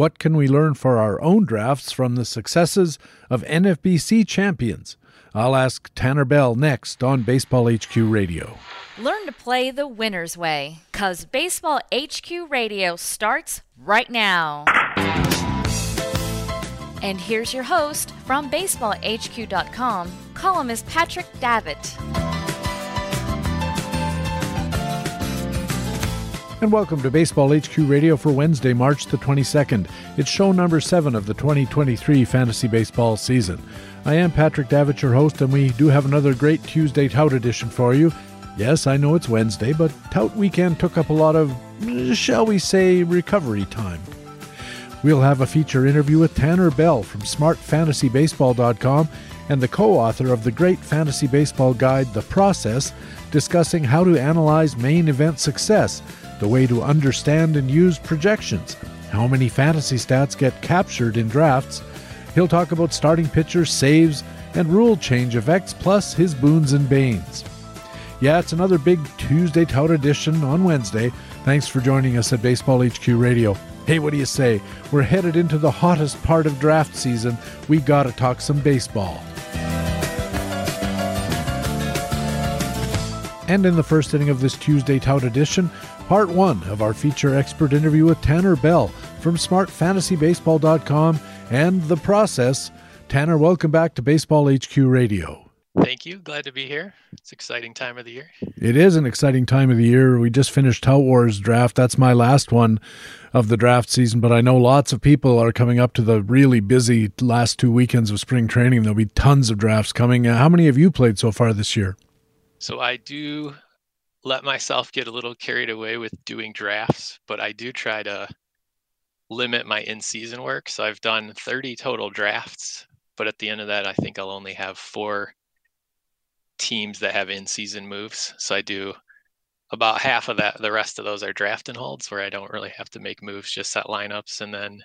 What can we learn for our own drafts from the successes of NFBC champions? I'll ask Tanner Bell next on Baseball HQ Radio. Learn to play the winner's way, because Baseball HQ Radio starts right now. And here's your host from BaseballHQ.com, columnist Patrick Davitt. And welcome to Baseball HQ Radio for Wednesday, March the 22nd. It's show number seven of the 2023 fantasy baseball season. I am Patrick Davitt, your host, and we do have another great Tuesday Tout edition for you. Yes, I know it's Wednesday, but Tout Weekend took up a lot of, shall we say, recovery time. We'll have a feature interview with Tanner Bell from SmartFantasyBaseball.com and the co author of the great fantasy baseball guide, The Process, discussing how to analyze main event success the way to understand and use projections, how many fantasy stats get captured in drafts. He'll talk about starting pitchers, saves, and rule change effects, plus his boons and banes. Yeah, it's another big Tuesday Tout edition on Wednesday. Thanks for joining us at Baseball HQ Radio. Hey, what do you say? We're headed into the hottest part of draft season. We gotta talk some baseball. And in the first inning of this Tuesday Tout edition, part one of our feature expert interview with Tanner Bell from smartfantasybaseball.com and The Process. Tanner, welcome back to Baseball HQ Radio. Thank you. Glad to be here. It's exciting time of the year. It is an exciting time of the year. We just finished Tout Wars draft. That's my last one of the draft season, but I know lots of people are coming up to the really busy last two weekends of spring training. There'll be tons of drafts coming. Uh, how many have you played so far this year? So I do let myself get a little carried away with doing drafts, but I do try to limit my in season work. So I've done 30 total drafts, but at the end of that, I think I'll only have four teams that have in season moves. So I do about half of that. The rest of those are draft and holds where I don't really have to make moves, just set lineups. And then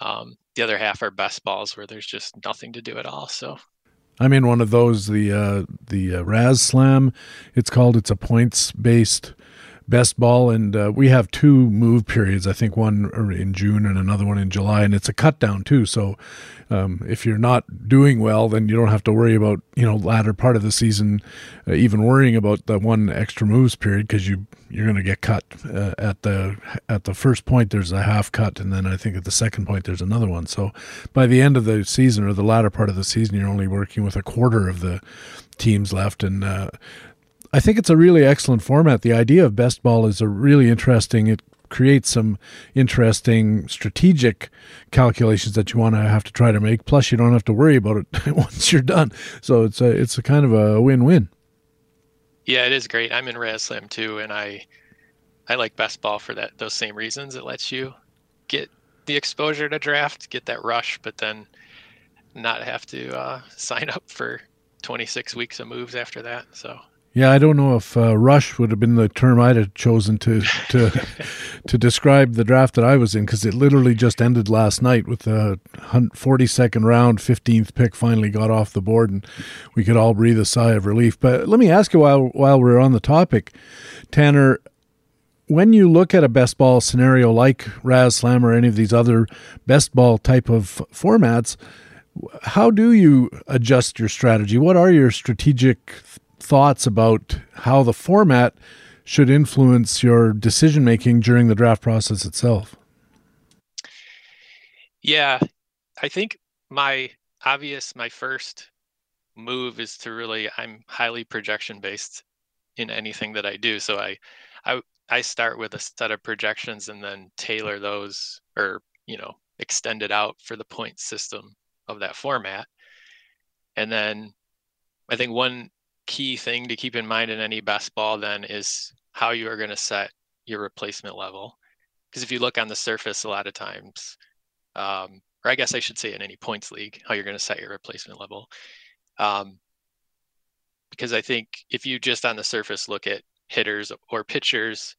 um, the other half are best balls where there's just nothing to do at all. So I'm in one of those, the uh, the uh, RazzSlam. It's called. It's a points based best ball, and uh, we have two move periods. I think one in June and another one in July, and it's a cut down too. So um, if you're not doing well, then you don't have to worry about you know latter part of the season, uh, even worrying about the one extra moves period because you you're going to get cut uh, at the at the first point. There's a half cut, and then I think at the second point there's another one. So by the end of the season or the latter part of the season, you're only working with a quarter of the teams left, and uh, I think it's a really excellent format. The idea of best ball is a really interesting. It creates some interesting strategic calculations that you want to have to try to make. Plus, you don't have to worry about it once you're done. So it's a it's a kind of a win-win. Yeah, it is great. I'm in RazzSlam too, and I I like best ball for that those same reasons. It lets you get the exposure to draft, get that rush, but then not have to uh, sign up for 26 weeks of moves after that. So yeah, I don't know if uh, rush would have been the term I'd have chosen to to to describe the draft that I was in because it literally just ended last night with the 42nd round, 15th pick finally got off the board, and we could all breathe a sigh of relief. But let me ask you while while we're on the topic, Tanner, when you look at a best ball scenario like RazzSlam or any of these other best ball type of formats, how do you adjust your strategy? What are your strategic thoughts about how the format should influence your decision making during the draft process itself? Yeah, I think my obvious, my first move is to really, I'm highly projection based in anything that I do. So I, I, I start with a set of projections and then tailor those or, you know, extend it out for the point system of that format. And then I think one key thing to keep in mind in any best ball then is how you are going to set your replacement level. Because if you look on the surface, a lot of times um, or I guess I should say in any points league, how you're going to set your replacement level. Um, because I think if you just on the surface look at hitters or pitchers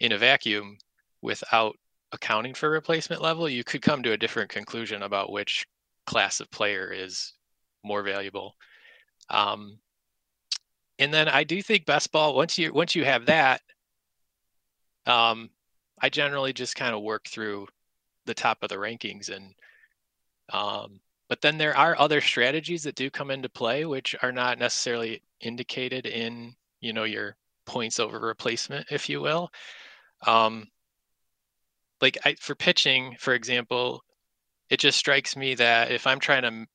in a vacuum without accounting for replacement level, you could come to a different conclusion about which class of player is more valuable. Um, and then I do think best ball once you once you have that, um, I generally just kind of work through the top of the rankings and um, but then there are other strategies that do come into play which are not necessarily indicated in you know your points over replacement if you will. Um, like I, for pitching for example it just strikes me that if i'm trying to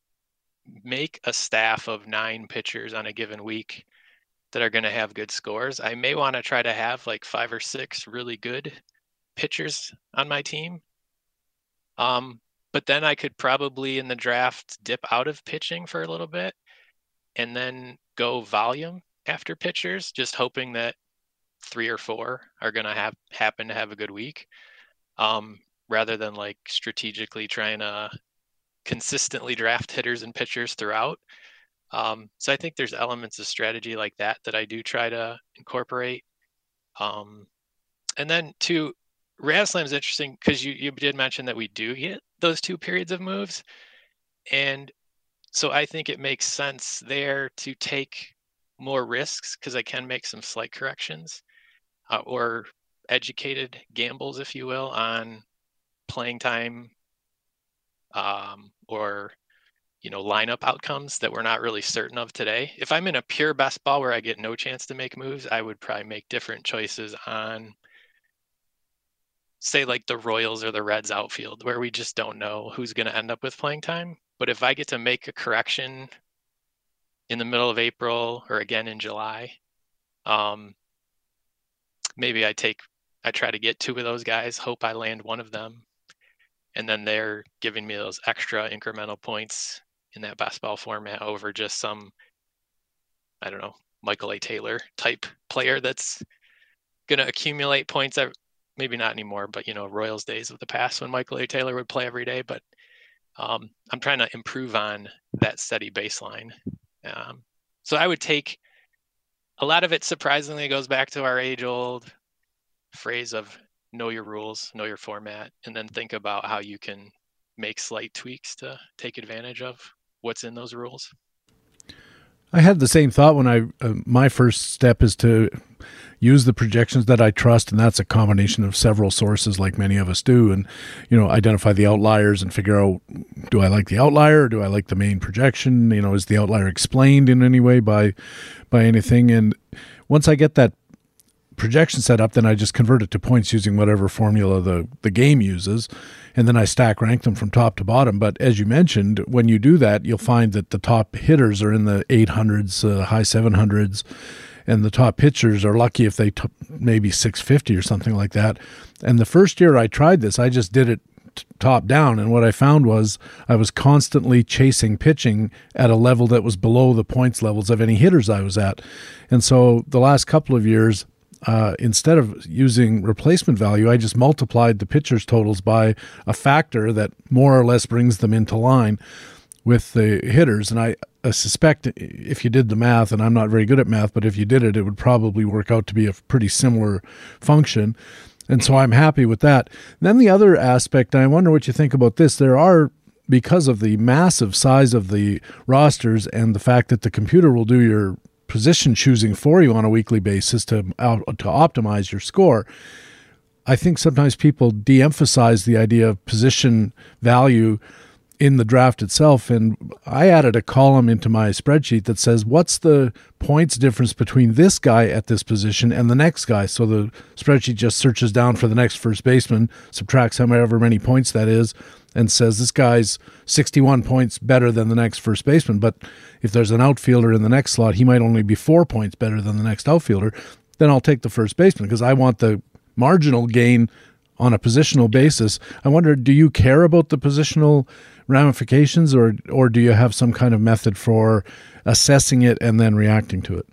make a staff of nine pitchers on a given week that are going to have good scores i may want to try to have like five or six really good pitchers on my team um, but then I could probably in the draft dip out of pitching for a little bit and then go volume after pitchers, just hoping that three or four are going to have happen to have a good week, um, rather than like strategically trying to consistently draft hitters and pitchers throughout. Um, so I think there's elements of strategy like that that I do try to incorporate. Um, and then to RazzSlam is interesting because you, you did mention that we do get those two periods of moves. And so I think it makes sense there to take more risks because I can make some slight corrections uh, or educated gambles, if you will, on playing time um, or you know lineup outcomes that we're not really certain of today. If I'm in a pure best ball where I get no chance to make moves, I would probably make different choices on say like the Royals or the Reds outfield where we just don't know who's going to end up with playing time. But if I get to make a correction in the middle of April or again in July, um, maybe I take I try to get two of those guys, hope I land one of them, and then they're giving me those extra incremental points in that best ball format over just some I don't know Michael A. Taylor type player that's going to accumulate points maybe not anymore, but you know, Royals days of the past when Michael A. Taylor would play every day. But um, I'm trying to improve on that steady baseline. Um, so I would take a lot of it. Surprisingly, goes back to our age-old phrase of know your rules, know your format, and then think about how you can make slight tweaks to take advantage of what's in those rules. I had the same thought when I uh, my first step is to use the projections that I trust, and that's a combination of several sources, like many of us do, and you know identify the outliers and figure out do I like the outlier or do I like the main projection? You know, is the outlier explained in any way by by anything? And once I get that projection set up, then I just convert it to points using whatever formula the, the game uses. And then I stack rank them from top to bottom. But as you mentioned, when you do that, you'll find that the top hitters are in the 800s, uh, high 700s, and the top pitchers are lucky if they t- maybe 650 or something like that. And the first year I tried this, I just did it top down. And what I found was I was constantly chasing pitching at a level that was below the points levels of any hitters I was at. And so the last couple of years, uh, instead of using replacement value, I just multiplied the pitchers' totals by a factor that more or less brings them into line with the hitters. And I, I suspect if you did the math, and I'm not very good at math, but if you did it, it would probably work out to be a pretty similar function. And so I'm happy with that. then the other aspect, I wonder what you think about this. There are because of the massive size of the rosters and the fact that the computer will do your position choosing for you on a weekly basis to to optimize your score. I think sometimes people de-emphasize the idea of position value in the draft itself and I added a column into my spreadsheet that says what's the points difference between this guy at this position and the next guy so the spreadsheet just searches down for the next first baseman subtracts however many points that is and says this guy's 61 points better than the next first baseman. But if there's an outfielder in the next slot, he might only be four points better than the next outfielder. Then I'll take the first baseman because I want the marginal gain on a positional basis. I wonder, do you care about the positional ramifications, or or do you have some kind of method for assessing it and then reacting to it?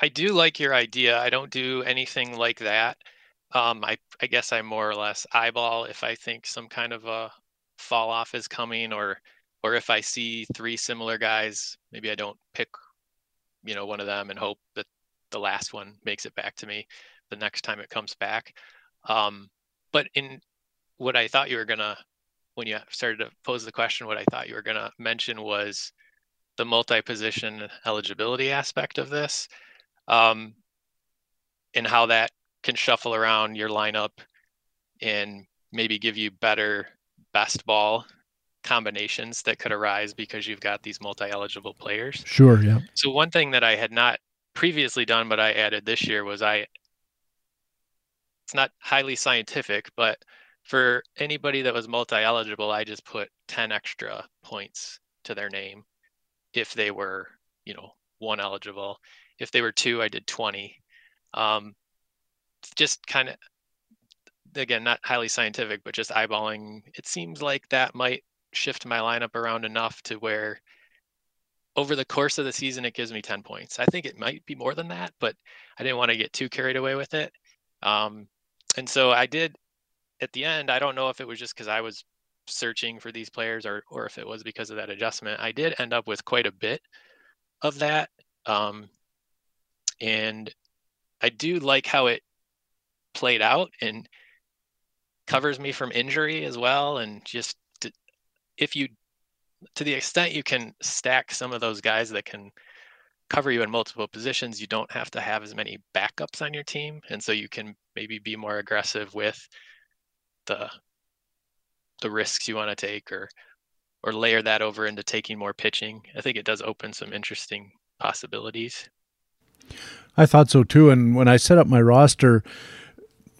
I do like your idea. I don't do anything like that. Um, I I guess I more or less eyeball if I think some kind of a fall off is coming, or or if I see three similar guys, maybe I don't pick, you know, one of them and hope that the last one makes it back to me the next time it comes back. Um, but in what I thought you were gonna, when you started to pose the question, what I thought you were gonna mention was the multi-position eligibility aspect of this, um, and how that can shuffle around your lineup and maybe give you better best ball combinations that could arise because you've got these multi-eligible players. Sure, yeah. So one thing that I had not previously done but I added this year was I it's not highly scientific, but for anybody that was multi-eligible, I just put 10 extra points to their name if they were, you know, one eligible. If they were two, I did 20. Um, just kind of again not highly scientific but just eyeballing it seems like that might shift my lineup around enough to where over the course of the season it gives me 10 points. I think it might be more than that but i didn't want to get too carried away with it. Um, and so i did at the end i don't know if it was just because i was searching for these players or or if it was because of that adjustment i did end up with quite a bit of that um, and i do like how it played out and covers me from injury as well. And just to, if you, to the extent you can stack some of those guys that can cover you in multiple positions, you don't have to have as many backups on your team. And so you can maybe be more aggressive with the the risks you want to take or or layer that over into taking more pitching. I think it does open some interesting possibilities. I thought so too. And when I set up my roster,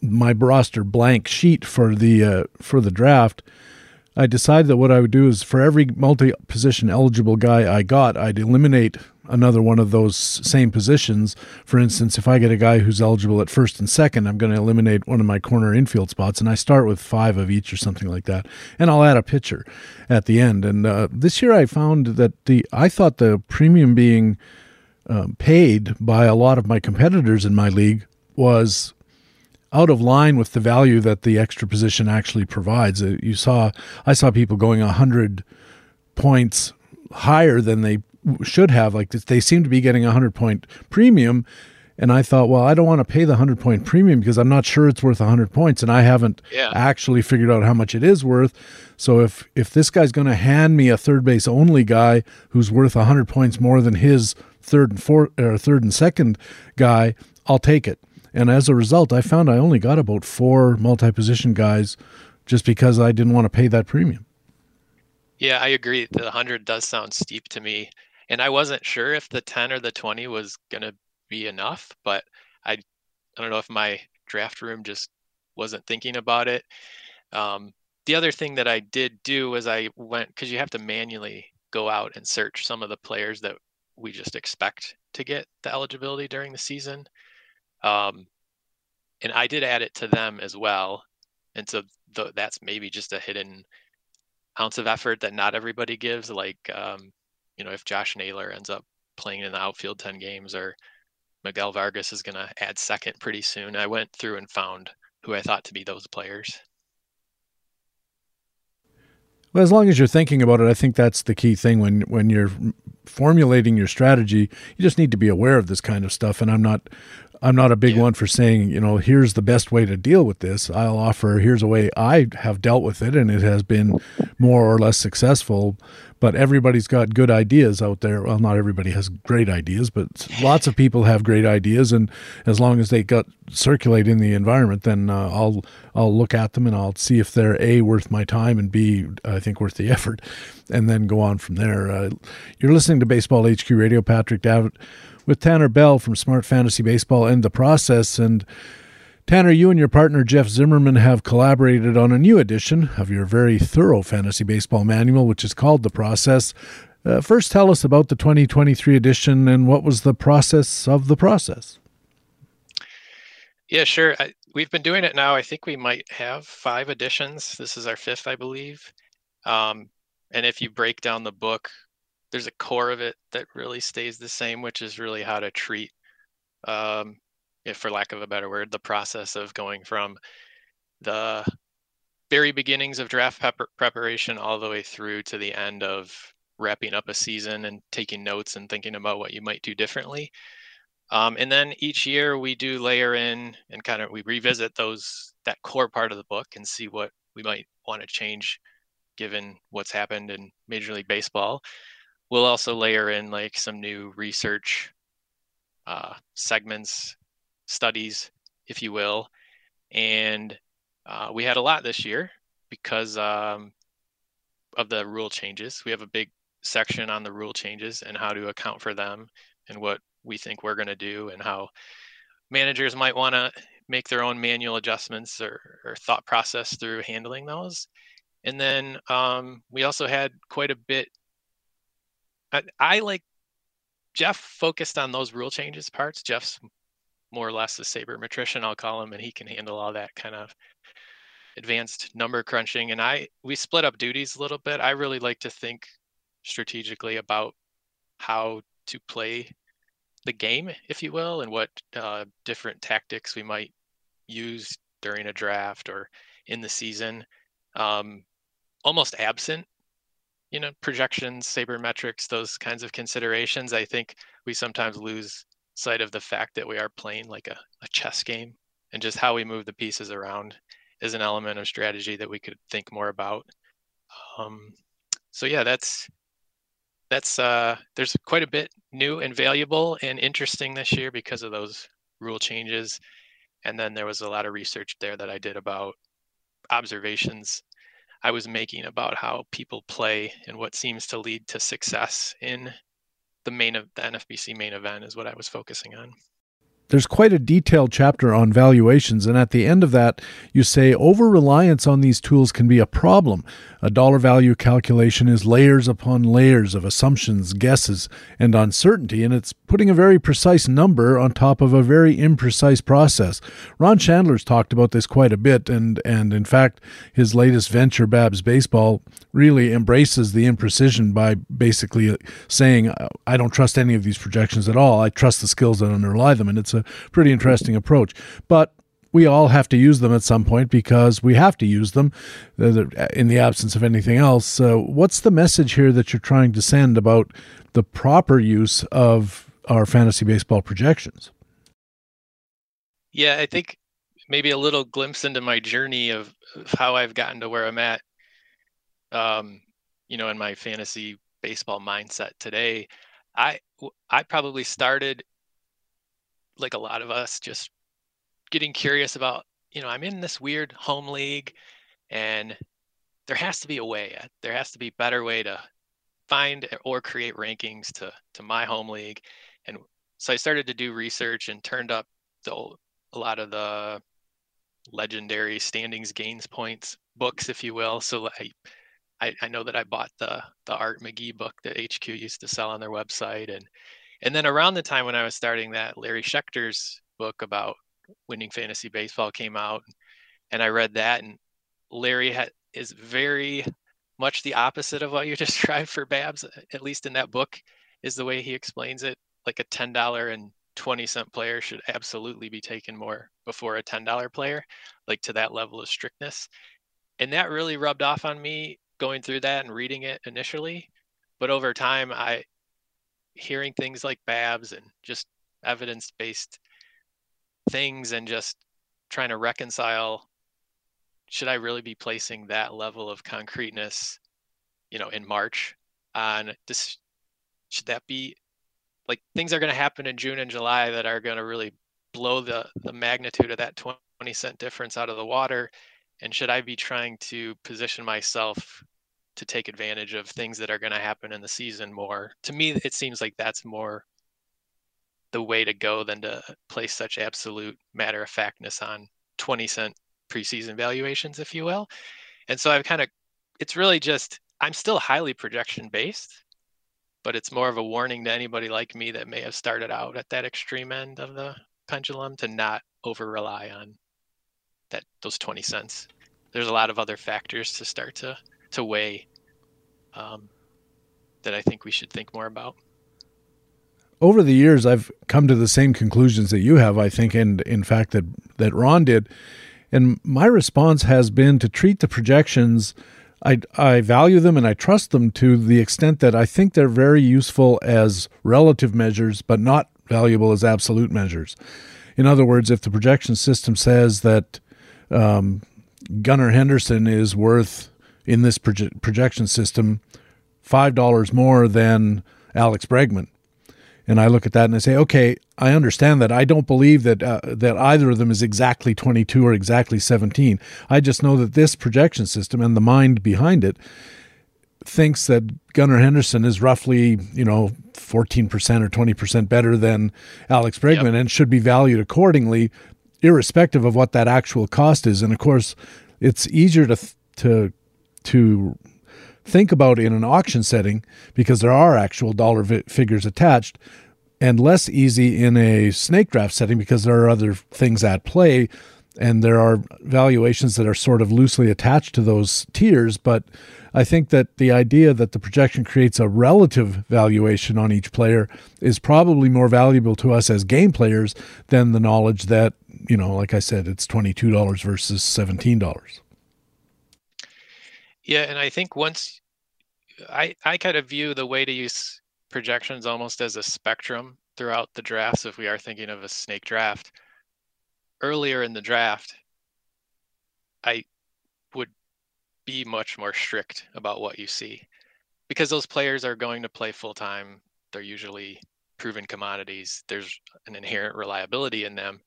my roster blank sheet for the uh, for the draft, I decided that what I would do is for every multi position eligible guy I got, I'd eliminate another one of those same positions. For instance, if I get a guy who's eligible at first and second, I'm going to eliminate one of my corner infield spots, and I start with five of each or something like that, and I'll add a pitcher at the end. And uh, this year, I found that the I thought the premium being uh, paid by a lot of my competitors in my league was out of line with the value that the extra position actually provides. Uh, you saw, I saw people going a hundred points higher than they should have. Like they seem to be getting a hundred point premium. And I thought, well, I don't want to pay the 100 point premium because I'm not sure it's worth 100 points and I haven't yeah. actually figured out how much it is worth. So if if this guy's going to hand me a third base only guy who's worth 100 points more than his third and fourth or third and second guy, I'll take it. And as a result, I found I only got about four multi position guys just because I didn't want to pay that premium. Yeah, I agree. The 100 does sound steep to me. And I wasn't sure if the 10 or the 20 was going to be enough, but I, I don't know if my draft room just wasn't thinking about it. Um, the other thing that I did do was I went because you have to manually go out and search some of the players that we just expect to get the eligibility during the season. Um, and I did add it to them as well. And so th- that's maybe just a hidden ounce of effort that not everybody gives. Like, um, you know, if Josh Naylor ends up playing in the outfield 10 games or Miguel Vargas is going to add second pretty soon, I went through and found who I thought to be those players. Well, as long as you're thinking about it, I think that's the key thing when when you're formulating your strategy. You just need to be aware of this kind of stuff. And I'm not I'm not a big yeah. one for saying, you know, here's the best way to deal with this. I'll offer here's a way I have dealt with it and it has been more or less successful. But everybody's got good ideas out there. Well, not everybody has great ideas, but lots of people have great ideas. And as long as they got circulate in the environment, then uh, I'll I'll look at them and I'll see if they're a worth my time and b I think worth the effort, and then go on from there. Uh, you're listening to Baseball HQ Radio. Patrick Davitt with Tanner Bell from Smart Fantasy Baseball and the process. And Tanner, you and your partner Jeff Zimmerman have collaborated on a new edition of your very thorough fantasy baseball manual, which is called The Process. Uh, first, tell us about the 2023 edition and what was the process of the process. Yeah, sure. I, we've been doing it now. I think we might have five editions. This is our fifth, I believe. Um, and if you break down the book, there's a core of it that really stays the same, which is really how to treat um, if for lack of a better word, the process of going from the very beginnings of draft pep- preparation all the way through to the end of wrapping up a season and taking notes and thinking about what you might do differently. Um, and then each year we do layer in and kind of we revisit those that core part of the book and see what we might want to change given what's happened in Major League Baseball. We'll also layer in like some new research uh, segments, studies, if you will. And uh, we had a lot this year because um, of the rule changes. We have a big section on the rule changes and how to account for them and what we think we're going to do and how managers might want to make their own manual adjustments or, or, thought process through handling those. And then um, we also had quite a bit. I, I, like Jeff focused on those rule changes parts. Jeff's more or less a sabermetrician, I'll call him, and he can handle all that kind of advanced number crunching. And I we split up duties a little bit. I really like to think strategically about how to play the game, if you will, and what uh, different tactics we might use during a draft or in the season. Um, almost absent, you know, projections, sabermetrics, those kinds of considerations. I think we sometimes lose sight of the fact that we are playing like a, a chess game and just how we move the pieces around is an element of strategy that we could think more about. Um, so yeah, that's that's uh, there's quite a bit new and valuable and interesting this year because of those rule changes. And then there was a lot of research there that I did about observations I was making about how people play and what seems to lead to success in the main of the NFBC main event is what I was focusing on. There's quite a detailed chapter on valuations, and at the end of that, you say over reliance on these tools can be a problem. A dollar value calculation is layers upon layers of assumptions, guesses, and uncertainty, and it's putting a very precise number on top of a very imprecise process. Ron Shandler's talked about this quite a bit, and, and in fact, his latest venture, Babs Baseball, really embraces the imprecision by basically saying, I don't trust any of these projections at all. I trust the skills that underlie them, and it's pretty interesting approach. But we all have to use them at some point because we have to use them uh, in the absence of anything else. Uh, what's the message here that you're trying to send about the proper use of our fantasy baseball projections? Yeah, I think maybe a little glimpse into my journey of, of how I've gotten to where I'm at. Um, you know, in my fantasy baseball mindset today, I I probably started like a lot of us just getting curious about you know i'm in this weird home league and there has to be a way uh, there has to be better way to find or create rankings to to my home league. And so i started to do research and turned up the, a lot of the legendary standings gains points books if you will. So I, I i know that i bought the the art mcgee book that hq used to sell on their website and and then around the time when I was starting that, Larry Schechter's book about winning fantasy baseball came out, and I read that. And Larry had, is very much the opposite of what you described for Babs, at least in that book, is the way he explains it. Like a ten dollar and twenty cent player should absolutely be taken more before a ten dollar player, like to that level of strictness. And that really rubbed off on me going through that and reading it initially. But over time, I hearing things like Babs and just evidence based things and just trying to reconcile should I really be placing that level of concreteness, you know, in March on this? Should that be like things are going to happen in June and July that are going to really blow the the magnitude of that 20 cent difference out of the water? And should I be trying to position myself to take advantage of things that are going to happen in the season more. To me, it seems like that's more the way to go than to place such absolute matter of factness on 20 cent preseason valuations, if you will. And so I've kind of, it's really just, I'm still highly projection based, but it's more of a warning to anybody like me that may have started out at that extreme end of the pendulum to not over rely on that those 20 cents. There's a lot of other factors to start to to weigh um, that I think we should think more about. over the years, I've come to the same conclusions that you have, I think, and in fact, that, that Ron did. And my response has been to treat the projections. I, I value them and I trust them to the extent that I think they're very useful as relative measures, but not valuable as absolute measures. In other words, if the projection system says that um, Gunnar Henderson is worth in this proje- projection system five dollars more than Alex Bregman, and I look at that and I say, okay, I understand that. I don't believe that uh, that either of them is exactly 22 or exactly 17. I just know that this projection system and the mind behind it thinks that Gunnar Henderson is roughly, you know, 14% or 20% better than Alex Bregman yep. and should be valued accordingly, irrespective of what that actual cost is. And of course, it's easier to to to think about in an auction setting because there are actual dollar vi- figures attached and less easy in a snake draft setting because there are other things at play and there are valuations that are sort of loosely attached to those tiers. But i think that the idea that the projection creates a relative valuation on each player is probably more valuable to us as game players than the knowledge that you know like i said it's $22 versus $17 yeah, and I think once I I kind of view the way to use projections almost as a spectrum throughout the drafts if we are thinking of a snake draft. Earlier in the draft, I would be much more strict about what you see because those players are going to play full time. They're usually proven commodities. There's an inherent reliability in them.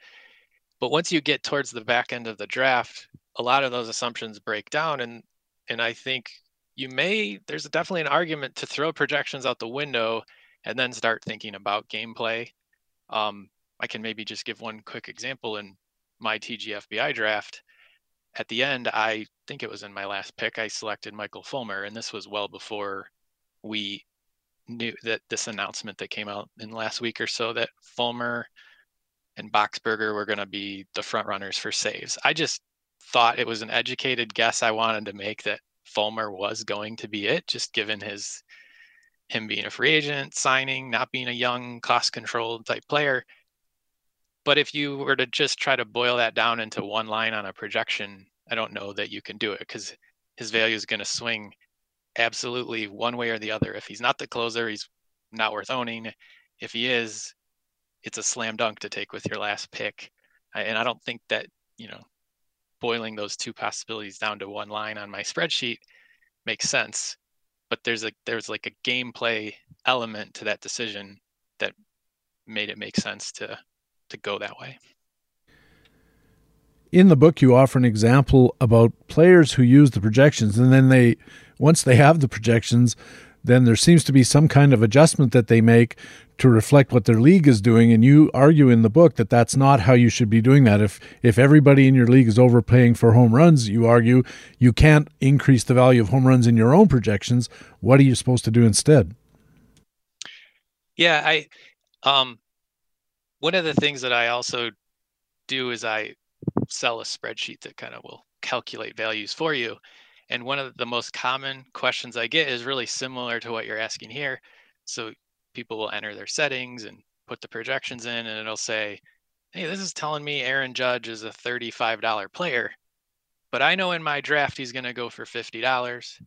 But once you get towards the back end of the draft, a lot of those assumptions break down and and I think you may there's definitely an argument to throw projections out the window and then start thinking about gameplay. Um, I can maybe just give one quick example in my TGFBI draft. At the end, I think it was in my last pick, I selected Michael Fulmer, and this was well before we knew that this announcement that came out in last week or so that Fulmer and Boxberger were going to be the front runners for saves. I just thought it was an educated guess I wanted to make that Fulmer was going to be it, just given his him being a free agent, signing, not being a young, cost controlled type player. But if you were to just try to boil that down into one line on a projection, I don't know that you can do it because his value is going to swing absolutely one way or the other. If he's not the closer, he's not worth owning. If he is, it's a slam dunk to take with your last pick. And I don't think that, you know, boiling those two possibilities down to one line on my spreadsheet makes sense but there's a there's like a gameplay element to that decision that made it make sense to to go that way. In the book you offer an example about players who use the projections and then they once they have the projections then there seems to be some kind of adjustment that they make to reflect what their league is doing. And you argue in the book that that's not how you should be doing that. If if everybody in your league is overpaying for home runs you argue you can't increase the value of home runs in your own projections. What are you supposed to do instead? Yeah i um one of the things that i also do is i sell a spreadsheet that kind of will calculate values for you and one of the most common questions I get is really similar to what you're asking here. So people will enter their settings and put the projections in, and it'll say, hey, this is telling me Aaron Judge is a $35 player, but I know in my draft he's going to go for $50.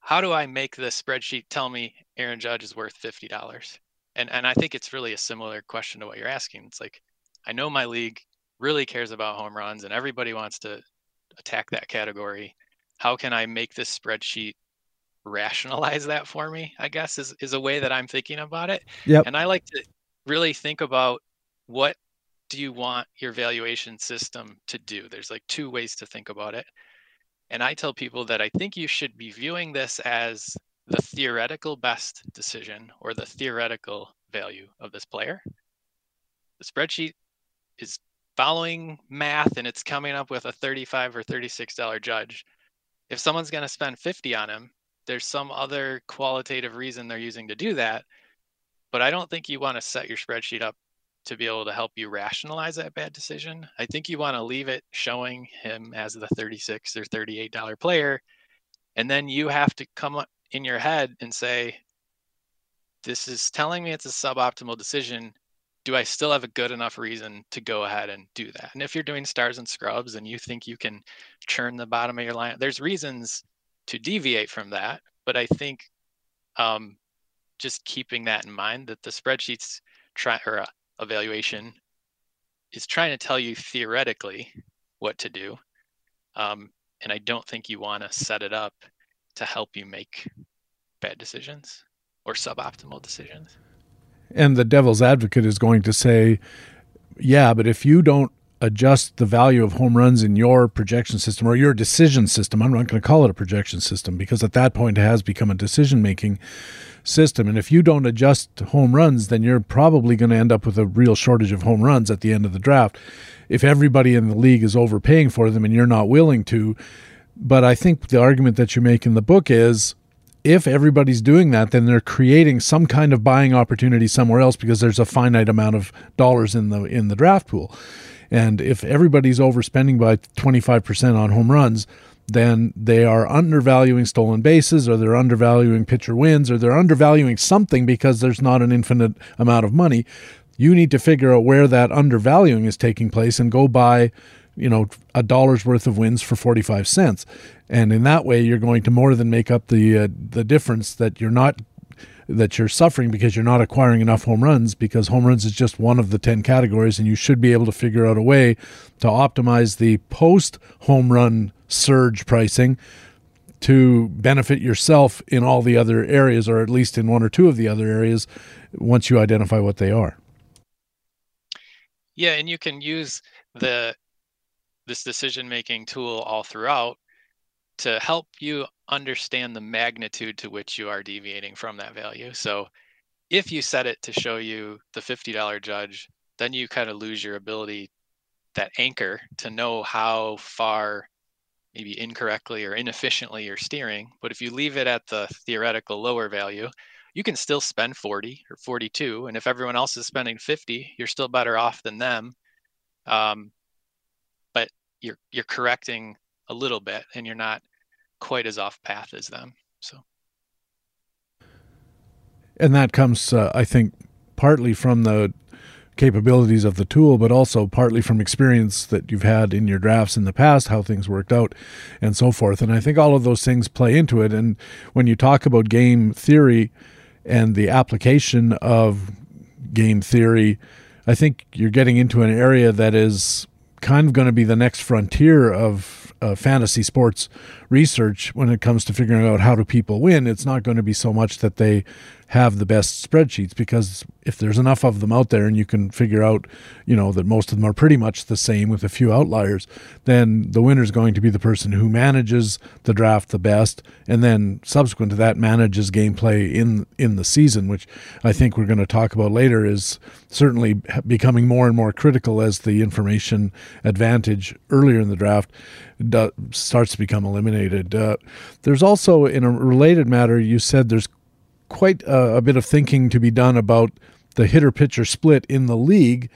How do I make the spreadsheet tell me Aaron Judge is worth $50? And, and I think it's really a similar question to what you're asking. It's like, I know my league really cares about home runs and everybody wants to attack that category how can I make this spreadsheet rationalize that for me? I guess is is a way that I'm thinking about it. Yep. And I like to really think about what do you want your valuation system to do? There's like two ways to think about it. And I tell people that I think you should be viewing this as the theoretical best decision or the theoretical value of this player. The spreadsheet is following math and it's coming up with a 35 or 36 dollar judge if someone's going to spend 50 on him, there's some other qualitative reason they're using to do that. But I don't think you want to set your spreadsheet up to be able to help you rationalize that bad decision. I think you want to leave it showing him as the 36 or 38 dollar player and then you have to come in your head and say this is telling me it's a suboptimal decision. Do I still have a good enough reason to go ahead and do that? And if you're doing stars and scrubs and you think you can churn the bottom of your line, there's reasons to deviate from that. But I think um, just keeping that in mind that the spreadsheets try or uh, evaluation is trying to tell you theoretically what to do. Um, and I don't think you want to set it up to help you make bad decisions or suboptimal decisions. And the devil's advocate is going to say, yeah, but if you don't adjust the value of home runs in your projection system or your decision system, I'm not going to call it a projection system because at that point it has become a decision making system. And if you don't adjust home runs, then you're probably going to end up with a real shortage of home runs at the end of the draft. If everybody in the league is overpaying for them and you're not willing to. But I think the argument that you make in the book is if everybody's doing that, then they're creating some kind of buying opportunity somewhere else because there's a finite amount of dollars in the in the draft pool. And if everybody's overspending by 25% on home runs, then they are undervaluing stolen bases or they're undervaluing pitcher wins or they're undervaluing something because there's not an infinite amount of money. You need to figure out where that undervaluing is taking place and go buy, you know, a dollar's worth of wins for 45 cents. And in that way you're going to more than make up the uh, the difference that you're not that you're suffering because you're not acquiring enough home runs because home runs is just one of the 10 categories and you should be able to figure out a way to optimize the post home run surge pricing to benefit yourself in all the other areas, or at least in one or two of the other areas, once you identify what they are. Yeah, and you can use the this decision making tool all throughout to help you understand the magnitude to which you are deviating from that value. So if you set it to show you the $50 judge, then you kind of lose your ability, that anchor to know how far maybe incorrectly or inefficiently you're steering. But if you leave it at the theoretical lower value, you can still spend 40 or 42. And if everyone else is spending 50, you're still better off than them. Um, but you're you're correcting a little bit and you're not quite as off path as them. So and that comes uh, I think partly from the capabilities of the tool, but also partly from experience that you've had in your drafts in the past, how things worked out, and so forth. And I think all of those things play into it. And when you talk about game theory and the application of game theory, I think you're getting into an area that is kind of going to be the next frontier of uh, fantasy sports research when it comes to figuring out how do people win. It's not going to be so much that they have the best spreadsheets because if there's enough of them out there and you can figure out, you know, that most of them are pretty much the same with a few outliers, then the winner is going to be the person who manages the draft the best and then subsequent to that manages gameplay in in the season, which I think we're going to talk about later is certainly becoming more and more critical as the information advantage earlier in the draft starts to become eliminated. Uh, there's also in a related matter you said there's quite a, a bit of thinking to be done about the hitter pitcher split in the league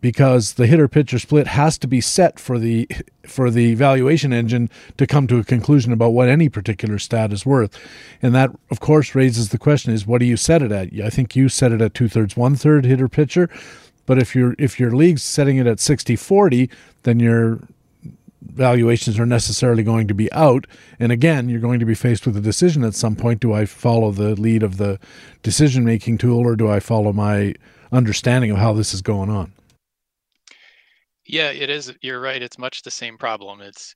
because the hitter pitcher split has to be set for the for the valuation engine to come to a conclusion about what any particular stat is worth. And that of course raises the question is what do you set it at? I think you set it at two-thirds one-third hitter pitcher. But if your if your league's setting it at 60-40 then you're valuations are necessarily going to be out. And again, you're going to be faced with a decision at some point. Do I follow the lead of the decision making tool or do I follow my understanding of how this is going on? Yeah, it is. You're right. It's much the same problem. It's,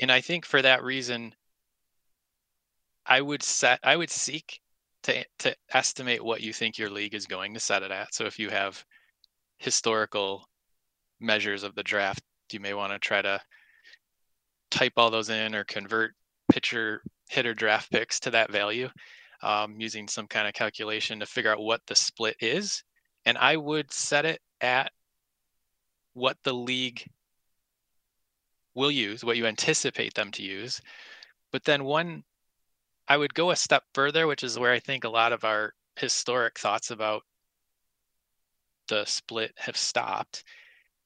and I think for that reason, I would set, I would seek to, to estimate what you think your league is going to set it at. So if you have historical measures of the draft, you may want to try to type all those in or convert pitcher hitter draft picks to that value um, using some kind of calculation to figure out what the split is. And I would set it at what the league will use, what you anticipate them to use. But then one, I would go a step further, which is where I think a lot of our historic thoughts about the split have stopped.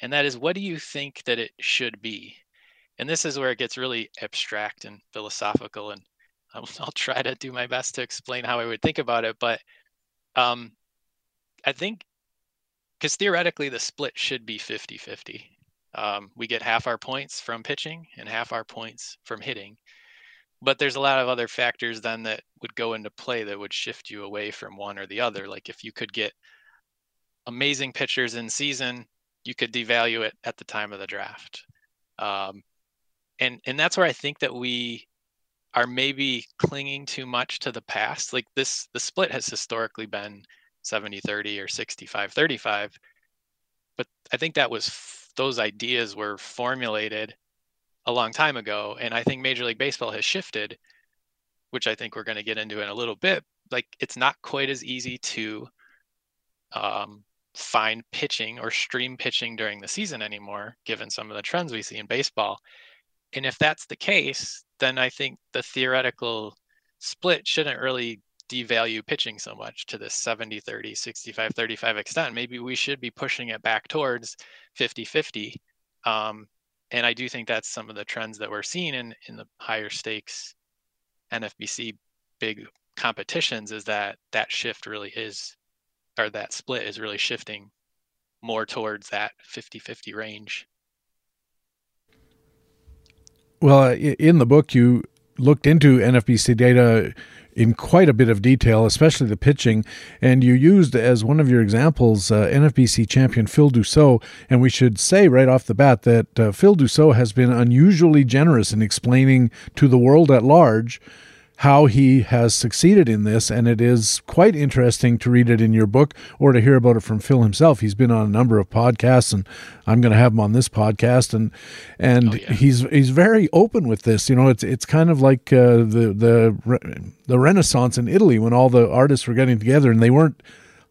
And that is, what do you think that it should be? And this is where it gets really abstract and philosophical and I'll, I'll, try to do my best to explain how i would think about it but Um, I think because theoretically the split should be 50 50. Um, we get half our points from pitching and half our points from hitting. But there's a lot of other factors then that would go into play that would shift you away from one or the other. Like if you could get amazing pitchers in season, you could devalue it at the time of the draft. Um, and and that's where I think that we are maybe clinging too much to the past. Like this, the split has historically been 70 30 or 65 35. But I think that was, those ideas were formulated a long time ago. And I think Major League Baseball has shifted, which I think we're going to get into in a little bit. Like it's not quite as easy to um, find pitching or stream pitching during the season anymore, given some of the trends we see in baseball. And if that's the case, then I think the theoretical split shouldn't really devalue pitching so much to this 70 30 65 35 extent. Maybe we should be pushing it back towards 50 50 um, and i do think that's some of the trends that we're seeing in in the higher stakes nfbc big competitions is that that shift really is or that split is really shifting more towards that 50 50 range well in the book you looked into nfbc data in quite a bit of detail, especially the pitching. And you used as one of your examples uh, NFBC champion Phil Dussault. And we should say right off the bat that uh, Phil Dussault has been unusually generous in explaining to the world at large how he has succeeded in this, and it is quite interesting to read it in your book or to hear about it from Phil himself. He's been on a number of podcasts, and I'm going to have him on this podcast, and and oh, yeah. he's he's very open with this. You know, it's it's kind of like uh, the the the Renaissance in Italy when all the artists were getting together and they weren't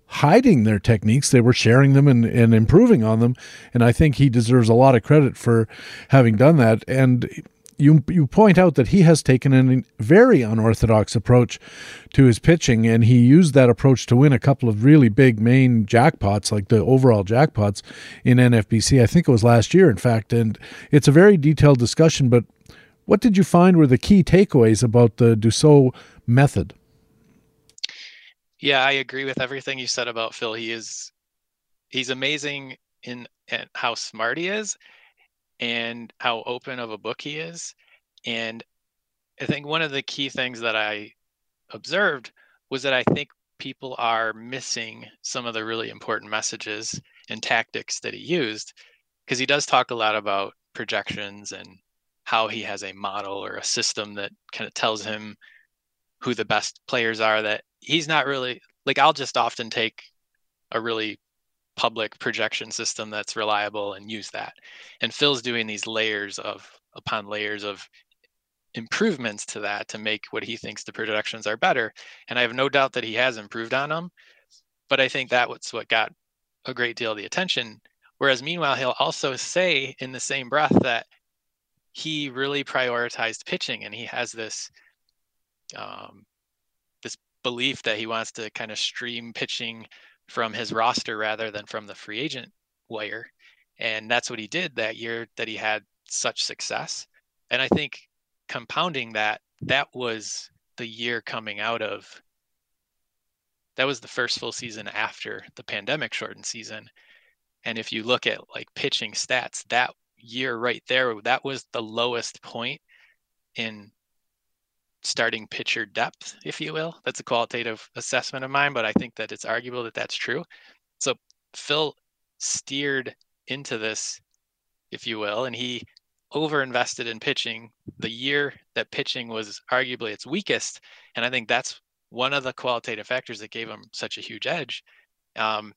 hiding their techniques. They were sharing them and, and improving on them. And I think he deserves a lot of credit for having done that. And you you point out that he has taken a very unorthodox approach to his pitching, and he used that approach to win a couple of really big main jackpots, like the overall jackpots in NFBC. I think it was last year, in fact, and it's a very detailed discussion. But what did you find were the key takeaways about the Dussault method? Yeah, I agree with everything you said about Phil. He is he's amazing in, in how smart he is and how open of a book he is. And I think one of the key things that I observed was that I think people are missing some of the really important messages and tactics that he used because he does talk a lot about projections and how he has a model or a system that kind of tells him who the best players are that he's not really like I'll just often take a really public projection system that's reliable and use that. And Phil's doing these layers of upon layers of improvements to that to make what he thinks the projections are better. And I have no doubt that he has improved on them. But I think that was what got a great deal of the attention. Whereas meanwhile, he'll also say in the same breath that he really prioritized pitching and he has this um, this belief that he wants to kind of stream pitching from his roster rather than from the free agent wire. And that's what he did that year that he had such success. And I think compounding that, that was the year coming out of that was the first full season after the pandemic shortened season. And if you look at like pitching stats, that year right there, that was the lowest point in starting pitcher depth, if you will. That's a qualitative assessment of mine, but I think that it's arguable that that's true. So Phil steered into this, if you will, and he overinvested in pitching the year that pitching was arguably its weakest. And I think that's one of the qualitative factors that gave him such a huge edge. Um,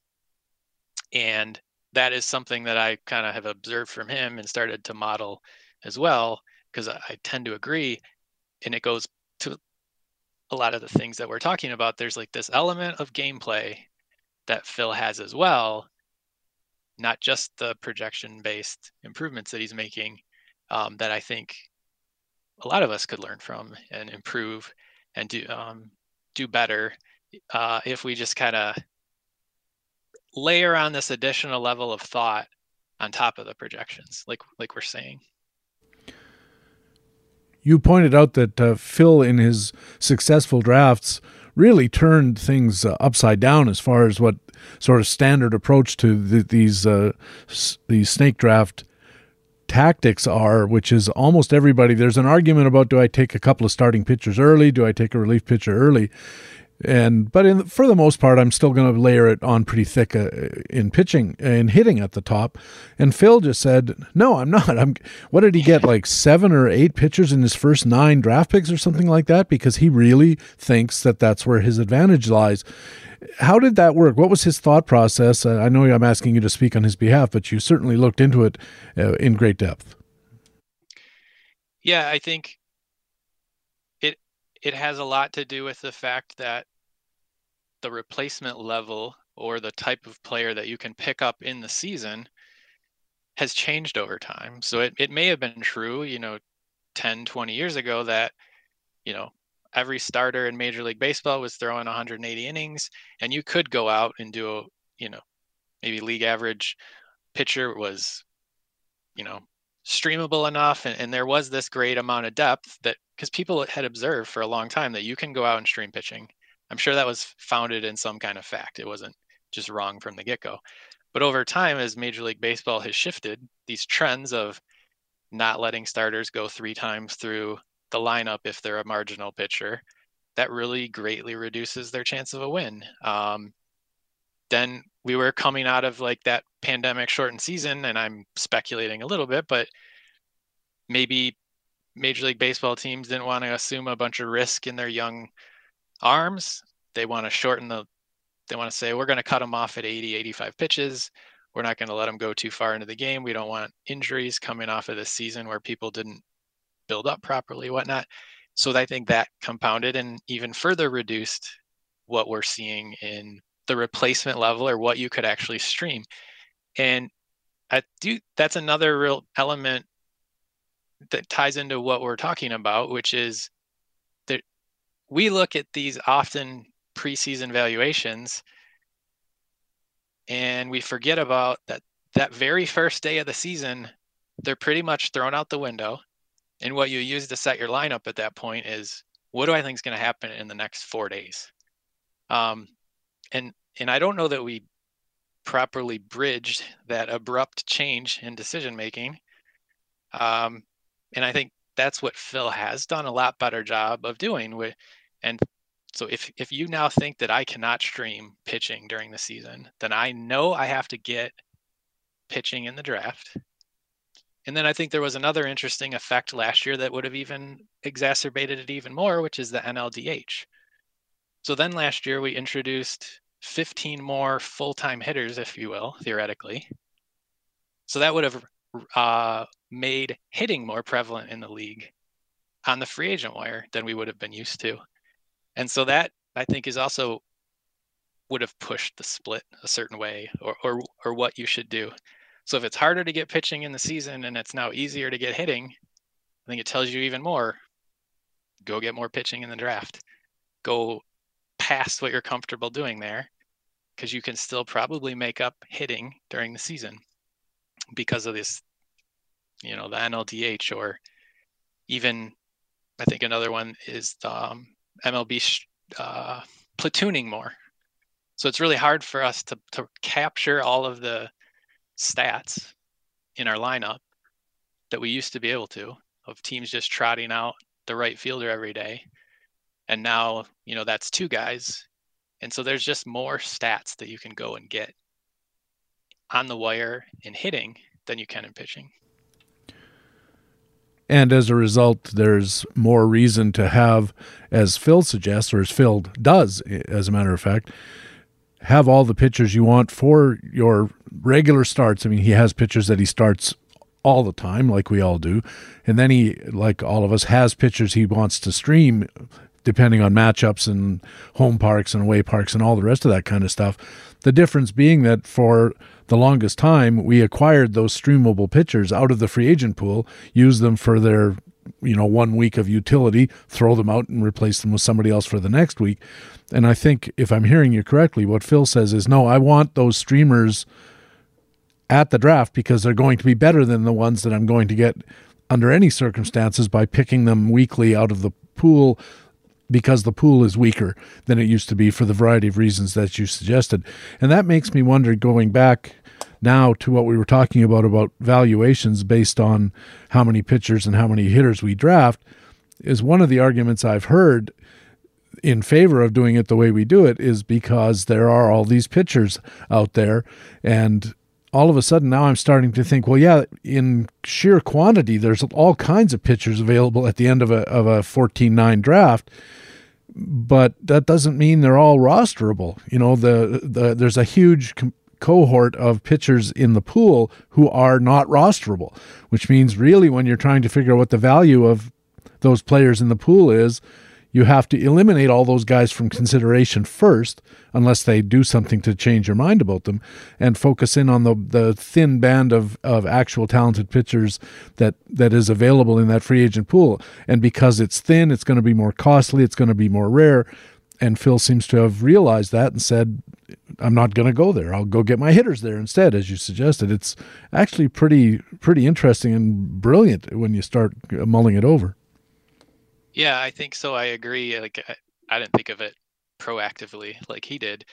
and that is something that I kind of have observed from him and started to model as well, because I, I tend to agree and it goes a lot of the things that we're talking about there's like this element of gameplay that phil has as well not just the projection based improvements that he's making um, that i think a lot of us could learn from and improve and do um, do better uh, if we just kind of layer on this additional level of thought on top of the projections like like we're saying you pointed out that uh, Phil, in his successful drafts, really turned things uh, upside down as far as what sort of standard approach to the, these uh, s- these snake draft tactics are, which is almost everybody. There's an argument about do I take a couple of starting pitchers early? Do I take a relief pitcher early? And but in, for the most part, I'm still going to layer it on pretty thick uh, in pitching and hitting at the top. And Phil just said, "No, I'm not. I'm." What did he get? Like seven or eight pitchers in his first nine draft picks or something like that, because he really thinks that that's where his advantage lies. How did that work? What was his thought process? Uh, I know I'm asking you to speak on his behalf, but you certainly looked into it uh, in great depth. Yeah, I think it it has a lot to do with the fact that the replacement level or the type of player that you can pick up in the season has changed over time. So it, it may have been true, you know, 10, 20 years ago that, you know, every starter in Major League Baseball was throwing 180 innings, and you could go out and do a, you know, maybe league average pitcher was, you know, streamable enough, and, and there was this great amount of depth that because people had observed for a long time that you can go out and stream pitching. I'm sure that was founded in some kind of fact. It wasn't just wrong from the get go. But over time, as Major League Baseball has shifted, these trends of not letting starters go three times through the lineup if they're a marginal pitcher, that really greatly reduces their chance of a win. Um, then we were coming out of like that pandemic shortened season, and I'm speculating a little bit, but maybe Major League Baseball teams didn't want to assume a bunch of risk in their young arms. They want to shorten the, they want to say, we're going to cut them off at 80, 85 pitches. We're not going to let them go too far into the game. We don't want injuries coming off of this season where people didn't build up properly, whatnot. So I think that compounded and even further reduced what we're seeing in the replacement level or what you could actually stream. And I do that's another real element that ties into what we're talking about, which is we look at these often preseason valuations and we forget about that that very first day of the season, they're pretty much thrown out the window. And what you use to set your lineup at that point is what do I think is going to happen in the next four days? Um, and and I don't know that we properly bridged that abrupt change in decision making. Um, and I think that's what Phil has done a lot better job of doing. With, and so if if you now think that I cannot stream pitching during the season, then I know I have to get pitching in the draft. And then I think there was another interesting effect last year that would have even exacerbated it even more, which is the NLDH. So then last year we introduced 15 more full-time hitters, if you will, theoretically. So that would have uh, made hitting more prevalent in the league on the free agent wire than we would have been used to. And so that I think is also would have pushed the split a certain way or, or or what you should do. So if it's harder to get pitching in the season and it's now easier to get hitting, I think it tells you even more. Go get more pitching in the draft. Go past what you're comfortable doing there because you can still probably make up hitting during the season because of this, you know, the NLDH or even I think another one is the um, MLB uh, platooning more. So it's really hard for us to, to capture all of the stats in our lineup that we used to be able to of teams just trotting out the right fielder every day. And now, you know, that's two guys. And so there's just more stats that you can go and get on the wire in hitting than you can in pitching. And as a result, there's more reason to have, as Phil suggests, or as Phil does, as a matter of fact, have all the pitchers you want for your regular starts. I mean, he has pitchers that he starts all the time, like we all do. And then he, like all of us, has pitchers he wants to stream depending on matchups and home parks and away parks and all the rest of that kind of stuff. The difference being that for the longest time, we acquired those streamable pitchers out of the free agent pool, used them for their you know one week of utility throw them out and replace them with somebody else for the next week and i think if i'm hearing you correctly what phil says is no i want those streamers at the draft because they're going to be better than the ones that i'm going to get under any circumstances by picking them weekly out of the pool because the pool is weaker than it used to be for the variety of reasons that you suggested. And that makes me wonder going back now to what we were talking about about valuations based on how many pitchers and how many hitters we draft is one of the arguments I've heard in favor of doing it the way we do it is because there are all these pitchers out there and all of a sudden now I'm starting to think, well, yeah, in sheer quantity, there's all kinds of pitchers available at the end of a of a 14-9 draft, but that doesn't mean they're all rosterable. You know, the the there's a huge com- cohort of pitchers in the pool who are not rosterable, which means really when you're trying to figure out what the value of those players in the pool is, you have to eliminate all those guys from consideration first, unless they do something to change your mind about them, and focus in on the, the thin band of, of actual talented pitchers that, that is available in that free agent pool. And because it's thin, it's going to be more costly, it's going to be more rare. And Phil seems to have realized that and said, I'm not going to go there. I'll go get my hitters there instead, as you suggested. It's actually pretty pretty interesting and brilliant when you start mulling it over. Yeah, I think so. I agree. Like I, I didn't think of it proactively like he did,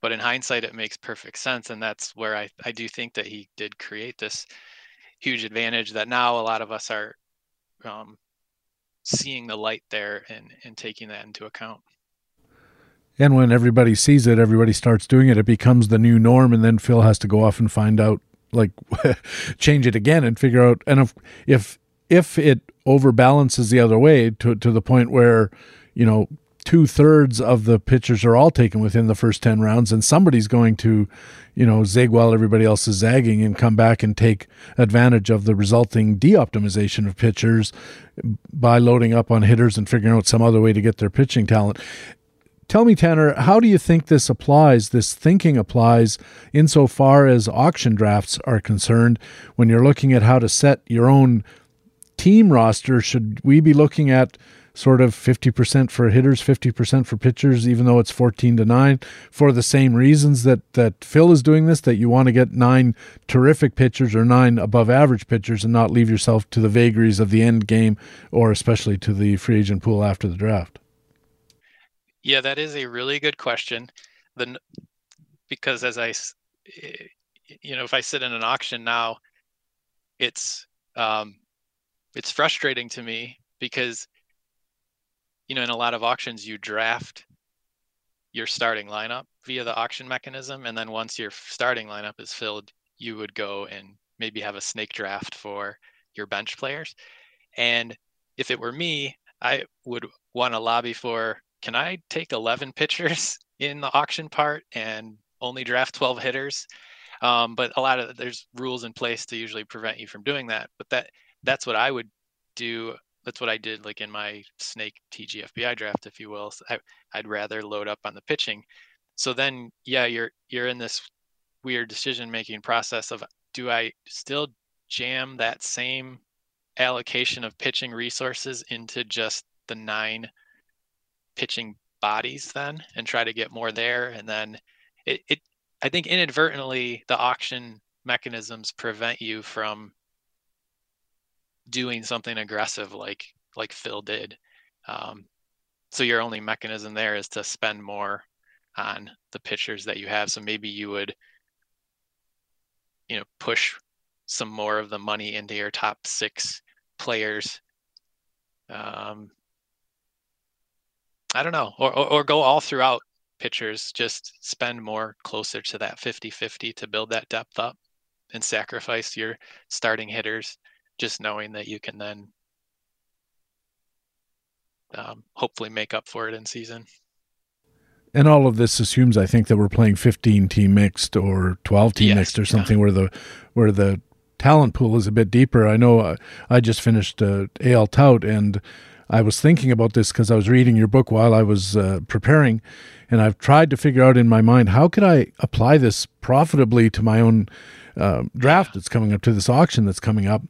but in hindsight, it makes perfect sense, and that's where I I do think that he did create this huge advantage that now a lot of us are um, seeing the light there and and taking that into account. And when everybody sees it, everybody starts doing it. It becomes the new norm, and then Phil has to go off and find out, like, change it again and figure out. And if if if it overbalances the other way to to the point where you know two thirds of the pitchers are all taken within the first 10 rounds and somebody's going to you know zig while everybody else is zagging and come back and take advantage of the resulting de-optimization of pitchers by loading up on hitters and figuring out some other way to get their pitching talent. Tell me tanner how do you think this applies this thinking applies insofar as auction drafts are concerned when you're looking at how to set your own team roster, should we be looking at sort of 50% for hitters, 50% for pitchers, even though it's 14 to 9, for the same reasons that, that Phil is doing this, that you want to get nine terrific pitchers or nine above average pitchers and not leave yourself to the vagaries of the end game or especially to the free agent pool after the draft? Yeah, that is a really good question. The, because as I, eh, you know, if I sit in an auction now, it's um, it's frustrating to me because you know in a lot of auctions you draft your starting lineup via the auction mechanism. And then once your starting lineup is filled you would go and maybe have a snake draft for your bench players. And if it were me i would want to lobby for can i take 11 pitchers in the auction part and only draft 12 hitters? Um, but a lot of there's rules in place to usually prevent you from doing that. But that that's what I would do. That's what I did like in my snake TGFBI draft, if you will. So I, I'd rather load up on the pitching. So then, yeah, you're you're in this weird decision making process of do I still jam that same allocation of pitching resources into just the nine pitching bodies then and try to get more there and then it, it i think inadvertently the auction mechanisms prevent you from doing something aggressive like like Phil did. Um, so your only mechanism there is to spend more on the pitchers that you have. So maybe you would, you know, push some more of the money into your top six players. Um, I don't know, or, or, or go all throughout pitchers. Just spend more closer to that 50-50 to build that depth up, and sacrifice your starting hitters just knowing that you can then um, hopefully make up for it in season. And all of this assumes, I think, that we're playing 15 team mixed or 12 team yes, mixed or something yeah. where the where the talent pool is a bit deeper. I know uh, I just finished uh, AL Tout and I was thinking about this because I was reading your book while I was uh, preparing, and I've tried to figure out in my mind how could I apply this profitably to my own uh, draft that's coming up to this auction that's coming up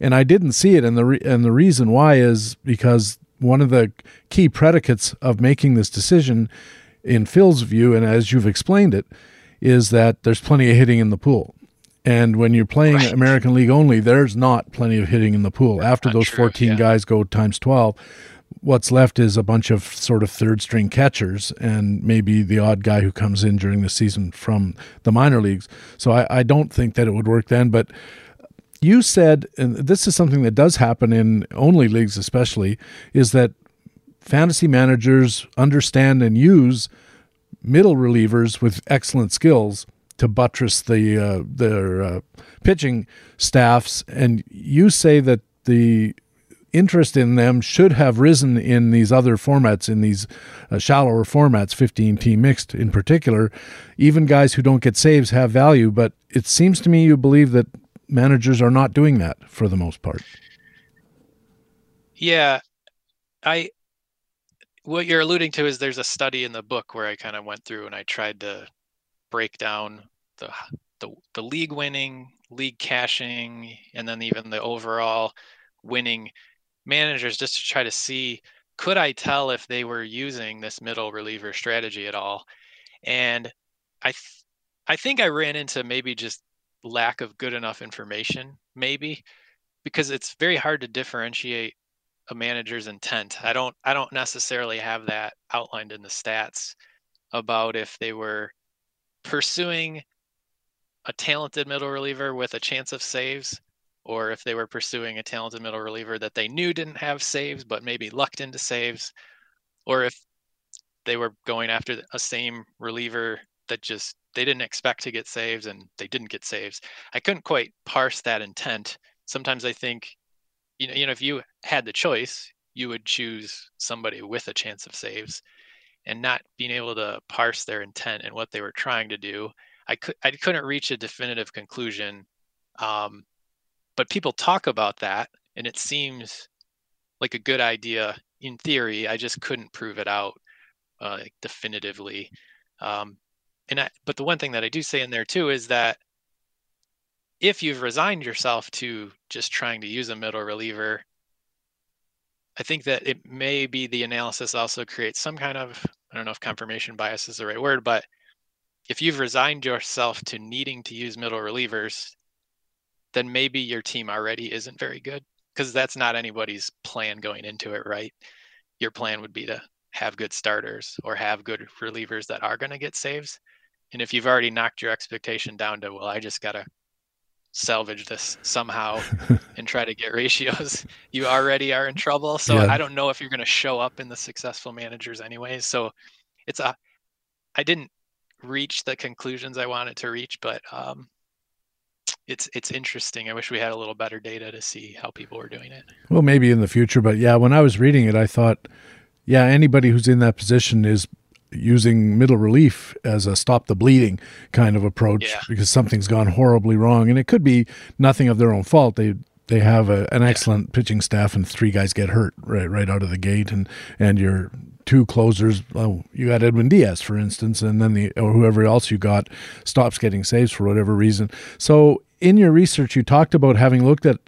and I didn't see it. And the re- and the reason why is because one of the key predicates of making this decision, in Phil's view, and as you've explained it, is that there's plenty of hitting in the pool. And when you're playing right. American League only, there's not plenty of hitting in the pool. After those true, 14 yeah. guys go times 12, what's left is a bunch of sort of third string catchers and maybe the odd guy who comes in during the season from the minor leagues. So I, I don't think that it would work then. But you said, and this is something that does happen in only leagues, especially, is that fantasy managers understand and use middle relievers with excellent skills to buttress the uh, their uh, pitching staffs. And you say that the interest in them should have risen in these other formats, in these uh, shallower formats, 15 team mixed in particular. Even guys who don't get saves have value, but it seems to me you believe that managers are not doing that for the most part. Yeah, I what you're alluding to is there's a study in the book where I kind of went through and I tried to break down the the, the league winning, league cashing, and then even the overall winning managers just to try to see could I tell if they were using this middle reliever strategy at all? And I th- I think I ran into maybe just lack of good enough information, maybe because it's very hard to differentiate a manager's intent. I don't I don't necessarily have that outlined in the stats about if they were pursuing a talented middle reliever with a chance of saves or if they were pursuing a talented middle reliever that they knew didn't have saves but maybe lucked into saves or if they were going after a same reliever that just they didn't expect to get saves and they didn't get saves. I couldn't quite parse that intent. Sometimes I think you know, you know, if you had the choice, you would choose somebody with a chance of saves, and not being able to parse their intent and what they were trying to do. I could I couldn't reach a definitive conclusion, um, but people talk about that, and it seems like a good idea in theory. I just couldn't prove it out uh, definitively. Um, and I, but the one thing that I do say in there too is that if you've resigned yourself to just trying to use a middle reliever, I think that it may be the analysis also creates some kind of, I don't know if confirmation bias is the right word, but if you've resigned yourself to needing to use middle relievers, then maybe your team already isn't very good because that's not anybody's plan going into it, right? Your plan would be to have good starters or have good relievers that are going to get saves. And if you've already knocked your expectation down to, well, I just got to salvage this somehow and try to get ratios, you already are in trouble. So yeah. I don't know if you're going to show up in the successful managers anyways. So it's a, I didn't reach the conclusions I wanted to reach, but um, it's it's interesting. I wish we had a little better data to see how people were doing it. Well, maybe in the future, but yeah, when I was reading it, I thought, yeah, anybody who's in that position is using middle relief as a stop the bleeding kind of approach yeah. because something's gone horribly wrong. And it could be nothing of their own fault. They they have a, an excellent pitching staff and three guys get hurt right right out of the gate. And and your two closers oh you got Edwin Diaz for instance and then the or whoever else you got stops getting saves for whatever reason. So in your research you talked about having looked at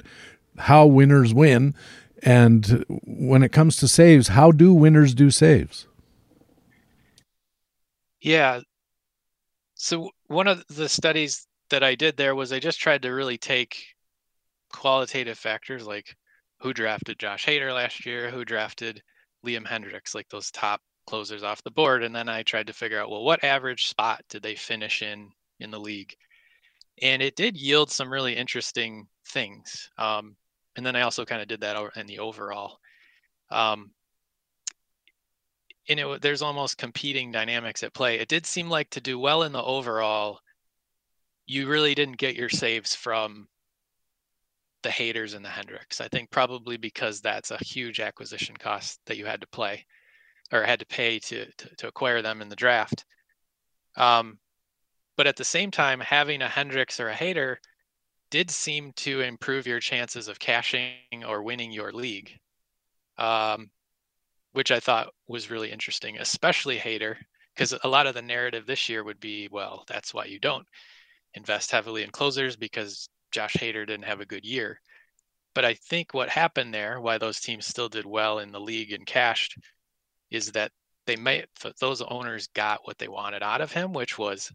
how winners win. And when it comes to saves how do winners do saves yeah. So one of the studies that I did there was I just tried to really take qualitative factors like who drafted Josh Hader last year, who drafted Liam Hendriks, like those top closers off the board, and then I tried to figure out well what average spot did they finish in in the league, and it did yield some really interesting things. Um, and then I also kind of did that in the overall. Um, and it there's almost competing dynamics at play. It did seem like to do well in the overall, you really didn't get your saves from the Haders and the Hendriks I think probably because that's a huge acquisition cost that you had to play or had to pay to to, to acquire them in the draft. Um, but at the same time, having a Hendriks or a Hader did seem to improve your chances of cashing or winning your league. Um, which I thought was really interesting, especially Hader, because a lot of the narrative this year would be, well, that's why you don't invest heavily in closers because Josh Hader didn't have a good year. But I think what happened there, why those teams still did well in the league and cashed, is that they may those owners got what they wanted out of him, which was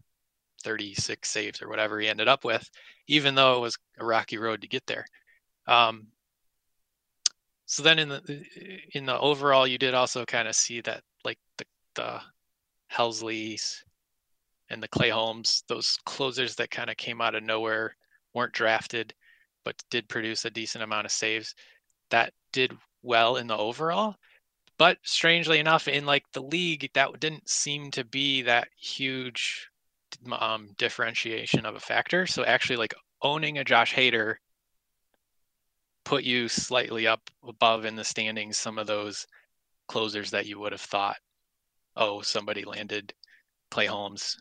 36 saves or whatever he ended up with, even though it was a rocky road to get there. Um, so then in the in the overall, you did also kind of see that like the the Helsleys and the Clay Holmes, those closers that kind of came out of nowhere, weren't drafted, but did produce a decent amount of saves. That did well in the overall. But strangely enough, in like the league, that didn't seem to be that huge um, differentiation of a factor. So actually, like owning a Josh Hader put you slightly up above in the standings some of those closers that you would have thought, oh, somebody landed Clay Holmes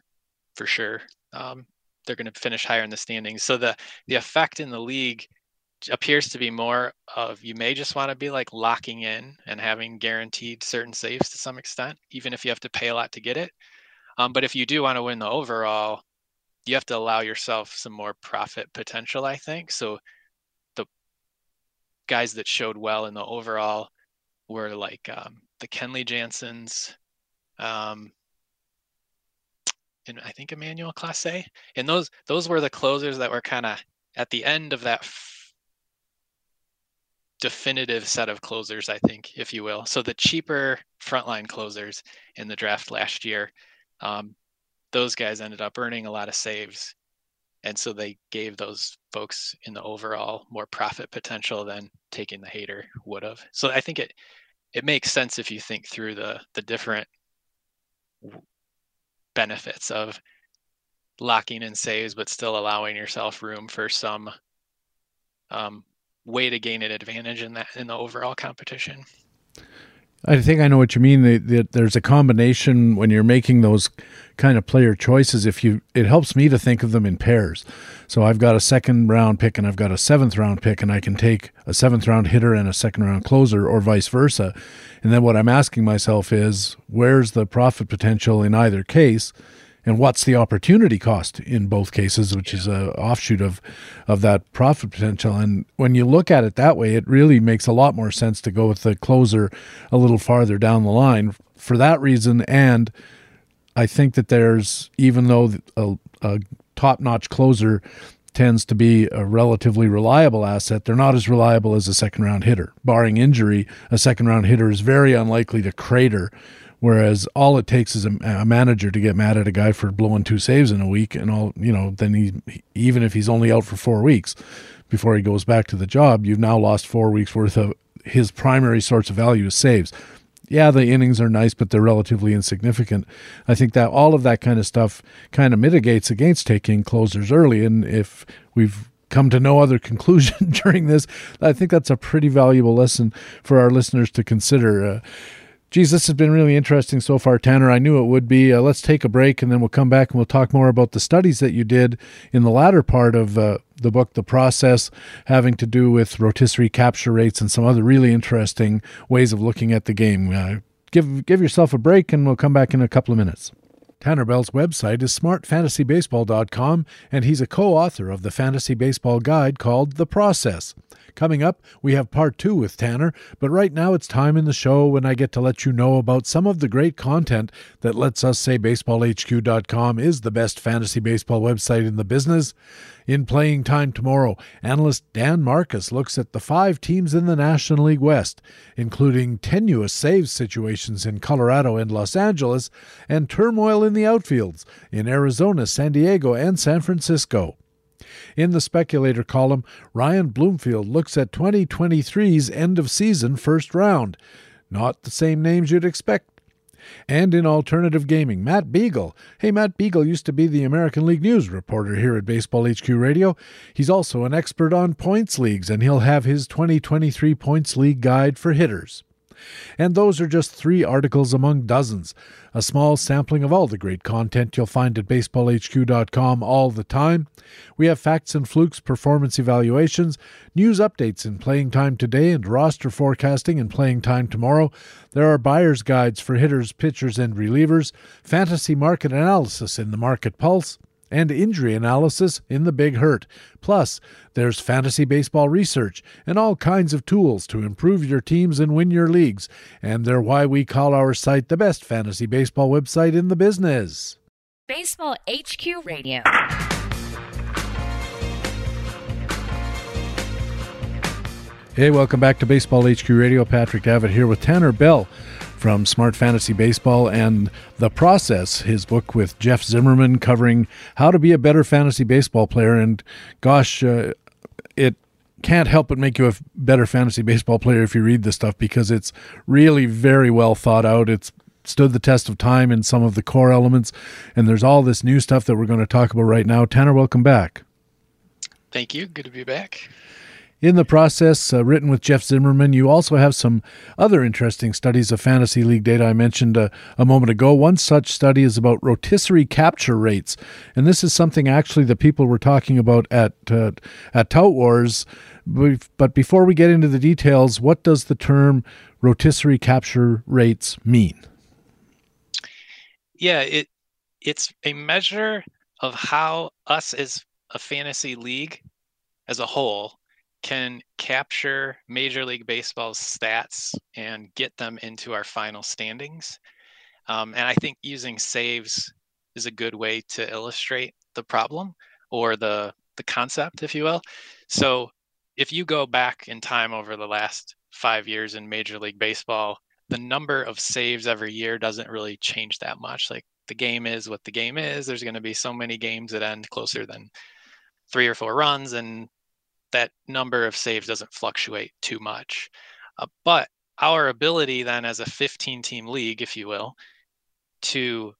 for sure. Um, they're going to finish higher in the standings. So the the effect in the league appears to be more of you may just want to be like locking in and having guaranteed certain saves to some extent, even if you have to pay a lot to get it. Um, but if you do want to win the overall, you have to allow yourself some more profit potential, I think. So guys that showed well in the overall were like um, the Kenley Jansens, um, and I think Emmanuel Clase. And those those were the closers that were kind of at the end of that f- definitive set of closers, I think, if you will. So the cheaper frontline closers in the draft last year, um, those guys ended up earning a lot of saves. And so they gave those folks in the overall more profit potential than taking the Hader would have. So I think it it makes sense if you think through the the different benefits of locking in saves but still allowing yourself room for some um, way to gain an advantage in that in the overall competition. I think I know what you mean. That the, there's a combination when you're making those kind of player choices. If you, it helps me to think of them in pairs. So I've got a second round pick and I've got a seventh round pick, and I can take a seventh round hitter and a second round closer, or vice versa. And then what I'm asking myself is, where's the profit potential in either case? And what's the opportunity cost in both cases, which is a offshoot of of that profit potential. And when you look at it that way, it really makes a lot more sense to go with the closer a little farther down the line for that reason. And I think that there's even though a, a top notch closer tends to be a relatively reliable asset, they're not as reliable as a second round hitter. Barring injury, a second round hitter is very unlikely to crater Whereas all it takes is a, a, manager to get mad at a guy for blowing two saves in a week, and all you know, then he even if he's only out for four weeks before he goes back to the job, you've now lost four weeks worth of his primary source of value is saves. Yeah, the innings are nice, but they're relatively insignificant. I think that all of that kind of stuff kind of mitigates against taking closers early, and if we've come to no other conclusion during this, I think that's a pretty valuable lesson for our listeners to consider. Uh, Geez, this has been really interesting so far, Tanner. I knew it would be. Uh, let's take a break and then we'll come back and we'll talk more about the studies that you did in the latter part of uh, the book, The Process, having to do with rotisserie capture rates and some other really interesting ways of looking at the game. Uh, give, give yourself a break and we'll come back in a couple of minutes. Tanner Bell's website is smartfantasybaseball.com, and he's a co author of the fantasy baseball guide called The Process. Coming up, we have part two with Tanner, but right now it's time in the show when I get to let you know about some of the great content that lets us say baseballhq.com is the best fantasy baseball website in the business. In playing time tomorrow, analyst Dan Marcus looks at the five teams in the National League West, including tenuous save situations in Colorado and Los Angeles, and turmoil in the outfields in Arizona, San Diego, and San Francisco. In the speculator column, Ryan Bloomfield looks at 2023's end of season first round. Not the same names you'd expect. And in alternative gaming, Matt Beagle. Hey, Matt Beagle used to be the American League News reporter here at Baseball HQ Radio. He's also an expert on points leagues, and he'll have his 2023 points league guide for hitters. And those are just three articles among dozens. A small sampling of all the great content you'll find at baseballhq.com all the time. We have facts and flukes performance evaluations, news updates in playing time today, and roster forecasting in playing time tomorrow. There are buyer's guides for hitters, pitchers, and relievers, fantasy market analysis in the Market Pulse and injury analysis in The Big Hurt. Plus, there's fantasy baseball research and all kinds of tools to improve your teams and win your leagues. And they're why we call our site the best fantasy baseball website in the business. Baseball HQ Radio. Hey, welcome back to Baseball HQ Radio. Patrick Davitt here with Tanner Bell from Smart Fantasy Baseball and The Process, his book with Jeff Zimmerman covering how to be a better fantasy baseball player. And gosh, uh, it can't help but make you a better fantasy baseball player if you read this stuff because it's really very well thought out. It's stood the test of time in some of the core elements, and there's all this new stuff that we're going to talk about right now. Tanner, welcome back. Thank you. Good to be back. In the process, uh, written with Jeff Zimmerman, you also have some other interesting studies of fantasy league data I mentioned uh, a moment ago. One such study is about rotisserie capture rates, and this is something actually that people were talking about at uh, at Tout Wars. But before we get into the details, what does the term rotisserie capture rates mean? Yeah, it it's a measure of how us as a fantasy league as a whole can capture Major League Baseball's stats and get them into our final standings. Um, and I think using saves is a good way to illustrate the problem or the the concept, if you will. So if you go back in time over the last five years in Major League Baseball, the number of saves every year doesn't really change that much. Like the game is what the game is. There's going to be so many games that end closer than three or four runs, and that number of saves doesn't fluctuate too much. Uh, but our ability then as a 15 team league, if you will, to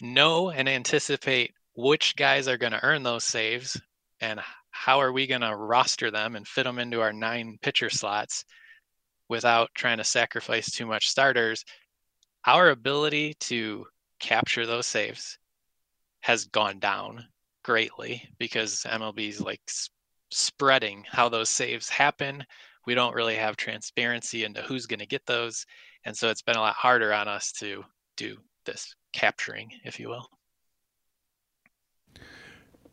know and anticipate which guys are going to earn those saves and how are we going to roster them and fit them into our nine pitcher slots without trying to sacrifice too much starters our ability to capture those saves has gone down greatly because mlb's like spreading how those saves happen. We don't really have transparency into who's going to get those. And so it's been a lot harder on us to do this capturing, if you will.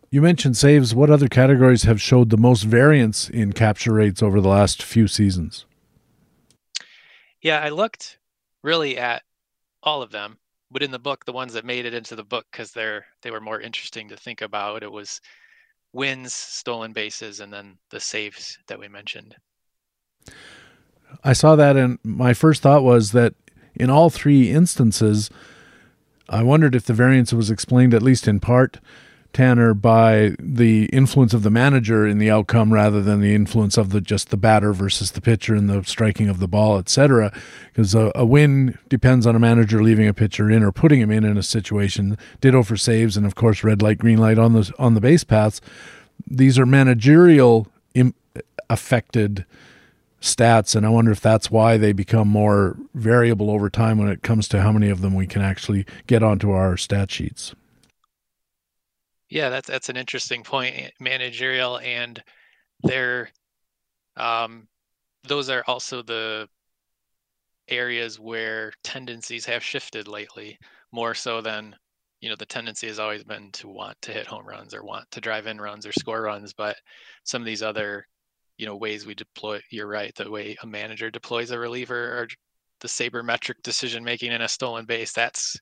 You mentioned saves. What other categories have showed the most variance in capture rates over the last few seasons? Yeah, I looked really at all of them, but in the book, the ones that made it into the book because they're they were more interesting to think about. It was wins, stolen bases, and then the saves that we mentioned. I saw that, and my first thought was that in all three instances, I wondered if the variance was explained, at least in part, Tanner, by the influence of the manager in the outcome rather than the influence of the just the batter versus the pitcher and the striking of the ball, etc. Because a, a, win depends on a manager leaving a pitcher in or putting him in in a situation. Ditto for saves, and of course, red light, green light on the on the base paths. These are managerial Im- affected stats, and I wonder if that's why they become more variable over time when it comes to how many of them we can actually get onto our stat sheets. Yeah, that's that's an interesting point. Eh, managerial and their um, those are also the areas where tendencies have shifted lately, more so than you know the tendency has always been to want to hit home runs or want to drive in runs or score runs. But some of these other you know ways we deploy, you're right, the way a manager deploys a reliever or the sabermetric decision making in a stolen base, that's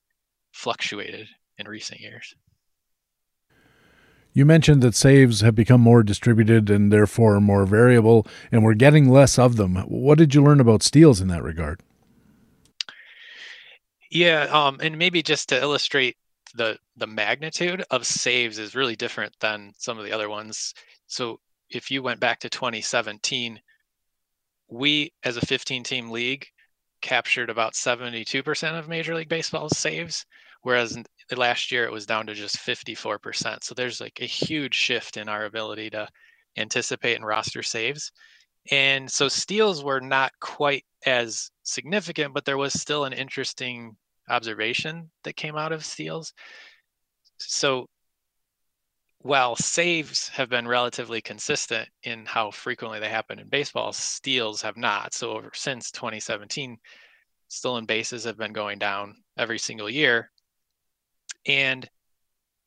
fluctuated in recent years. You mentioned that saves have become more distributed and therefore more variable, and we're getting less of them. What did you learn about steals in that regard? Yeah, um, and maybe just to illustrate the the magnitude of saves is really different than some of the other ones. So if you went back to 2017, we as a 15 team league captured about 72% of Major League Baseball's saves, whereas last year it was down to just 54%. So there's like a huge shift in our ability to anticipate and roster saves. And so steals were not quite as significant, but there was still an interesting observation that came out of steals. So while saves have been relatively consistent in how frequently they happen in baseball, steals have not. So over since 2017, stolen bases have been going down every single year and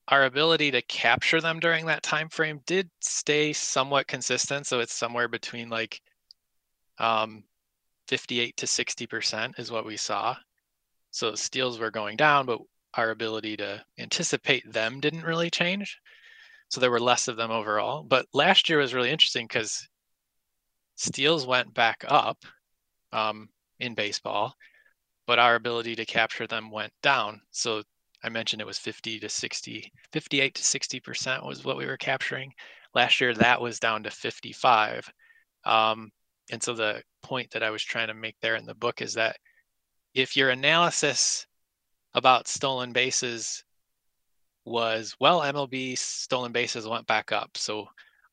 our ability to capture them during that time frame did stay somewhat consistent. So it's somewhere between like um, 58 to 60 percent is what we saw. So steals were going down but our ability to anticipate them didn't really change. So there were less of them overall. But last year was really interesting because steals went back up um, in baseball, but our ability to capture them went down. So I mentioned it was 50 to 60, 58 to 60 percent was what we were capturing. Last year, that was down to 55. Um, and so the point that I was trying to make there in the book is that if your analysis about stolen bases was, well, MLB stolen bases went back up. So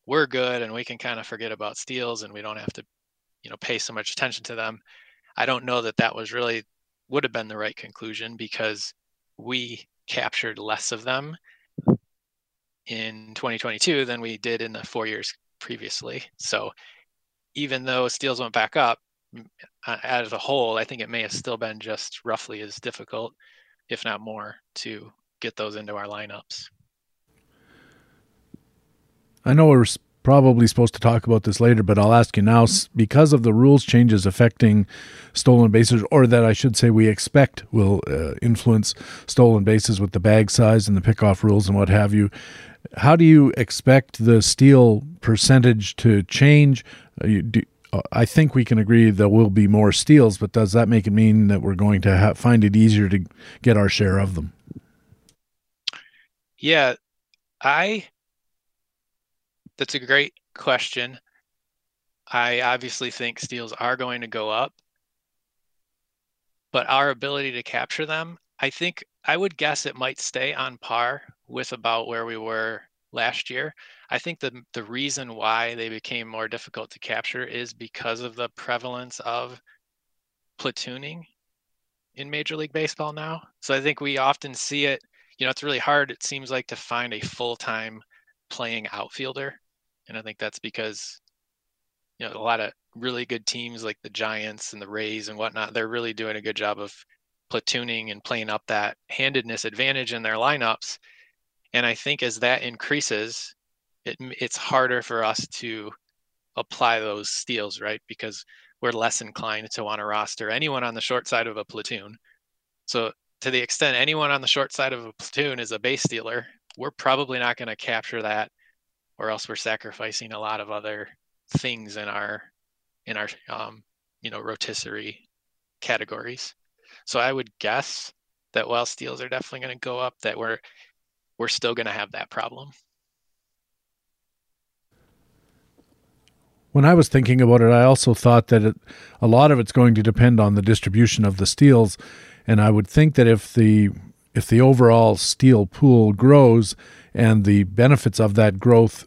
we're good and we can kind of forget about steals and we don't have to, you know, pay so much attention to them. I don't know that that was really would have been the right conclusion because we captured less of them in 2022 than we did in the four years previously. So even though steals went back up, as a whole, I think it may have still been just roughly as difficult, if not more, to get those into our lineups. I know we're probably supposed to talk about this later, but I'll ask you now because of the rules changes affecting stolen bases, or that I should say we expect will uh, influence stolen bases with the bag size and the pickoff rules and what have you. How do you expect the steal percentage to change? Uh, you, do, uh, I think we can agree there will be more steals, but does that make it mean that we're going to ha- find it easier to get our share of them? Yeah, I that's a great question. I obviously think steals are going to go up, but our ability to capture them, I think I would guess it might stay on par with about where we were last year. I think the the reason why they became more difficult to capture is because of the prevalence of platooning in Major League Baseball now. So I think we often see it, you know, it's really hard it seems like to find a full-time playing outfielder and I think that's because you know a lot of really good teams like the Giants and the Rays and whatnot, they're really doing a good job of platooning and playing up that handedness advantage in their lineups. And I think as that increases, it, it's harder for us to apply those steals, right? Because we're less inclined to want to roster anyone on the short side of a platoon. So to the extent anyone on the short side of a platoon is a base stealer, we're probably not going to capture that or else we're sacrificing a lot of other things in our in our um, you know rotisserie categories. So I would guess that while steals are definitely going to go up, that we're we're still going to have that problem. When I was thinking about it, I also thought that it, a lot of it's going to depend on the distribution of the steals, and I would think that if the if the overall steal pool grows and the benefits of that growth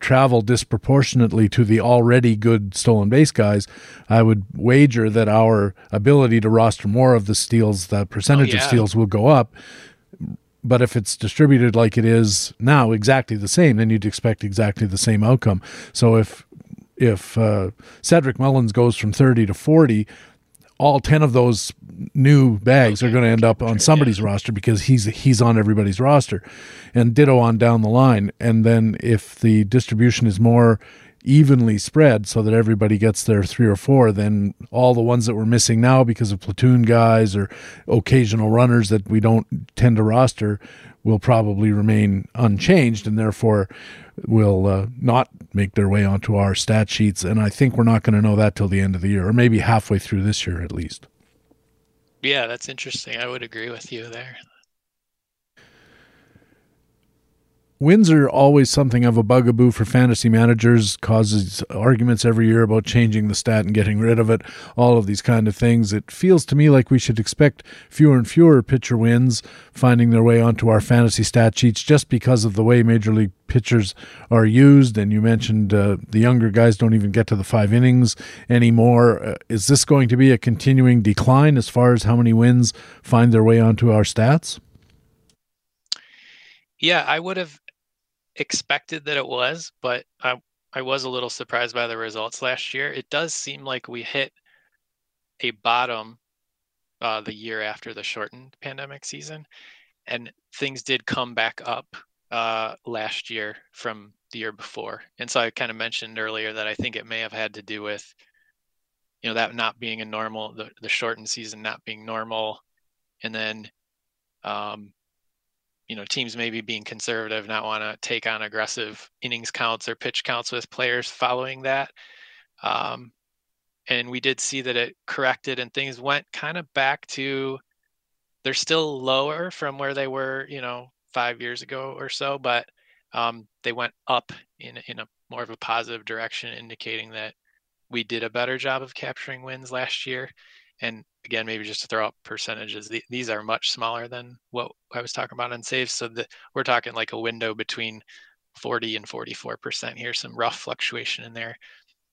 travel disproportionately to the already good stolen base guys, I would wager that our ability to roster more of the steals, the percentage oh, yeah. of steals will go up. But if it's distributed like it is now, exactly the same, then you'd expect exactly the same outcome. So if if uh, Cedric Mullins goes from 30 to 40, all 10 of those new bags are going to end up on somebody's yeah. roster because he's he's on everybody's roster and ditto on down the line and then if the distribution is more evenly spread so that everybody gets their three or four then all the ones that we're missing now because of platoon guys or occasional runners that we don't tend to roster will probably remain unchanged and therefore will uh, not make their way onto our stat sheets. And I think we're not going to know that till the end of the year, or maybe halfway through this year at least. Yeah, that's interesting. I would agree with you there. Wins are always something of a bugaboo for fantasy managers, causes arguments every year about changing the stat and getting rid of it, all of these kind of things. It feels to me like we should expect fewer and fewer pitcher wins finding their way onto our fantasy stat sheets just because of the way Major League pitchers are used. And you mentioned uh, the younger guys don't even get to the five innings anymore. Uh, is this going to be a continuing decline as far as how many wins find their way onto our stats? Yeah, I would have expected that it was, but I I was a little surprised by the results last year. It does seem like we hit a bottom uh, the year after the shortened pandemic season, and things did come back up uh, last year from the year before. And so I kind of mentioned earlier that I think it may have had to do with you know that not being a normal the, the shortened season not being normal and then um, you know teams maybe being conservative not want to take on aggressive innings counts or pitch counts with players following that Um, and we did see that it corrected and things went kind of back to they're still lower from where they were, you know, five years ago or so, but um, they went up in in a more of a positive direction, indicating that we did a better job of capturing wins last year. And again, maybe just to throw out percentages, these are much smaller than what I was talking about on saves. So the, we're talking like a window between 40 and 44 percent here, some rough fluctuation in there.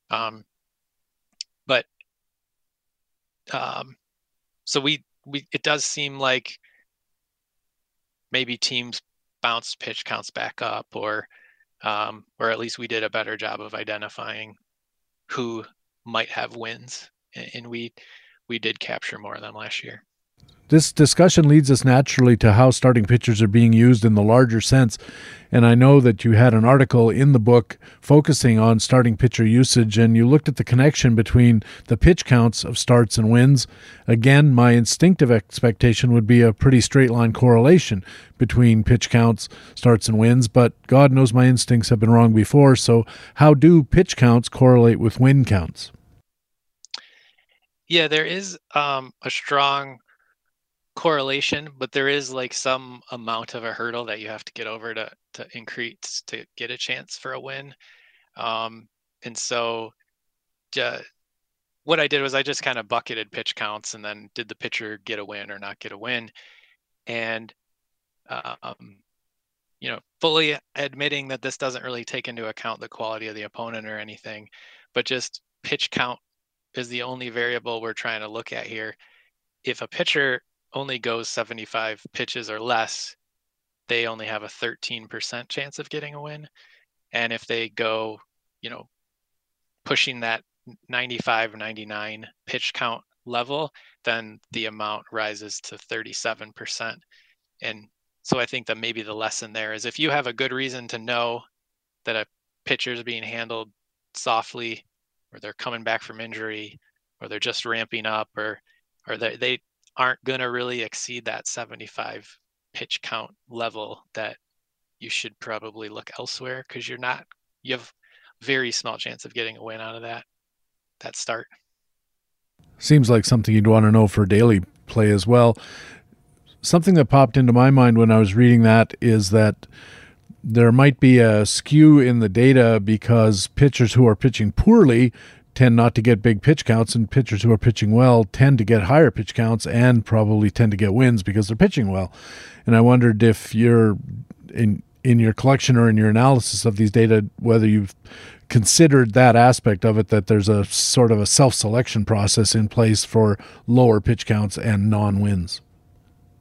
Um, but um, so we we it does seem like maybe teams bounced pitch counts back up, or um, or at least we did a better job of identifying who might have wins, and we we did capture more of them last year. This discussion leads us naturally to how starting pitchers are being used in the larger sense. And I know that you had an article in the book focusing on starting pitcher usage, and you looked at the connection between the pitch counts of starts and wins. Again, my instinctive expectation would be a pretty straight line correlation between pitch counts, starts, and wins, but God knows my instincts have been wrong before. So, how do pitch counts correlate with win counts? Yeah, there is um, a strong correlation, but there is like some amount of a hurdle that you have to get over to to increase to get a chance for a win. Um, and so, uh, what I did was I just kind of bucketed pitch counts and then did the pitcher get a win or not get a win, and um, you know, fully admitting that this doesn't really take into account the quality of the opponent or anything, but just pitch count is the only variable we're trying to look at here. If a pitcher only goes 75 pitches or less, they only have a 13% chance of getting a win. And if they go, you know, pushing that 95, 99 pitch count level, then the amount rises to 37%. And so I think that maybe the lesson there is if you have a good reason to know that a pitcher is being handled softly, or they're coming back from injury, or they're just ramping up, or or they, they aren't going to really exceed that 75 pitch count level that you should probably look elsewhere because you're not you have very small chance of getting a win out of that that start. Seems like something you'd want to know for daily play as well. Something that popped into my mind when i was reading that is that there might be a skew in the data because pitchers who are pitching poorly tend not to get big pitch counts, and pitchers who are pitching well tend to get higher pitch counts and probably tend to get wins because they're pitching well. And I wondered if you're in in your collection or in your analysis of these data, whether you've considered that aspect of it, that there's a sort of a self selection process in place for lower pitch counts and non wins.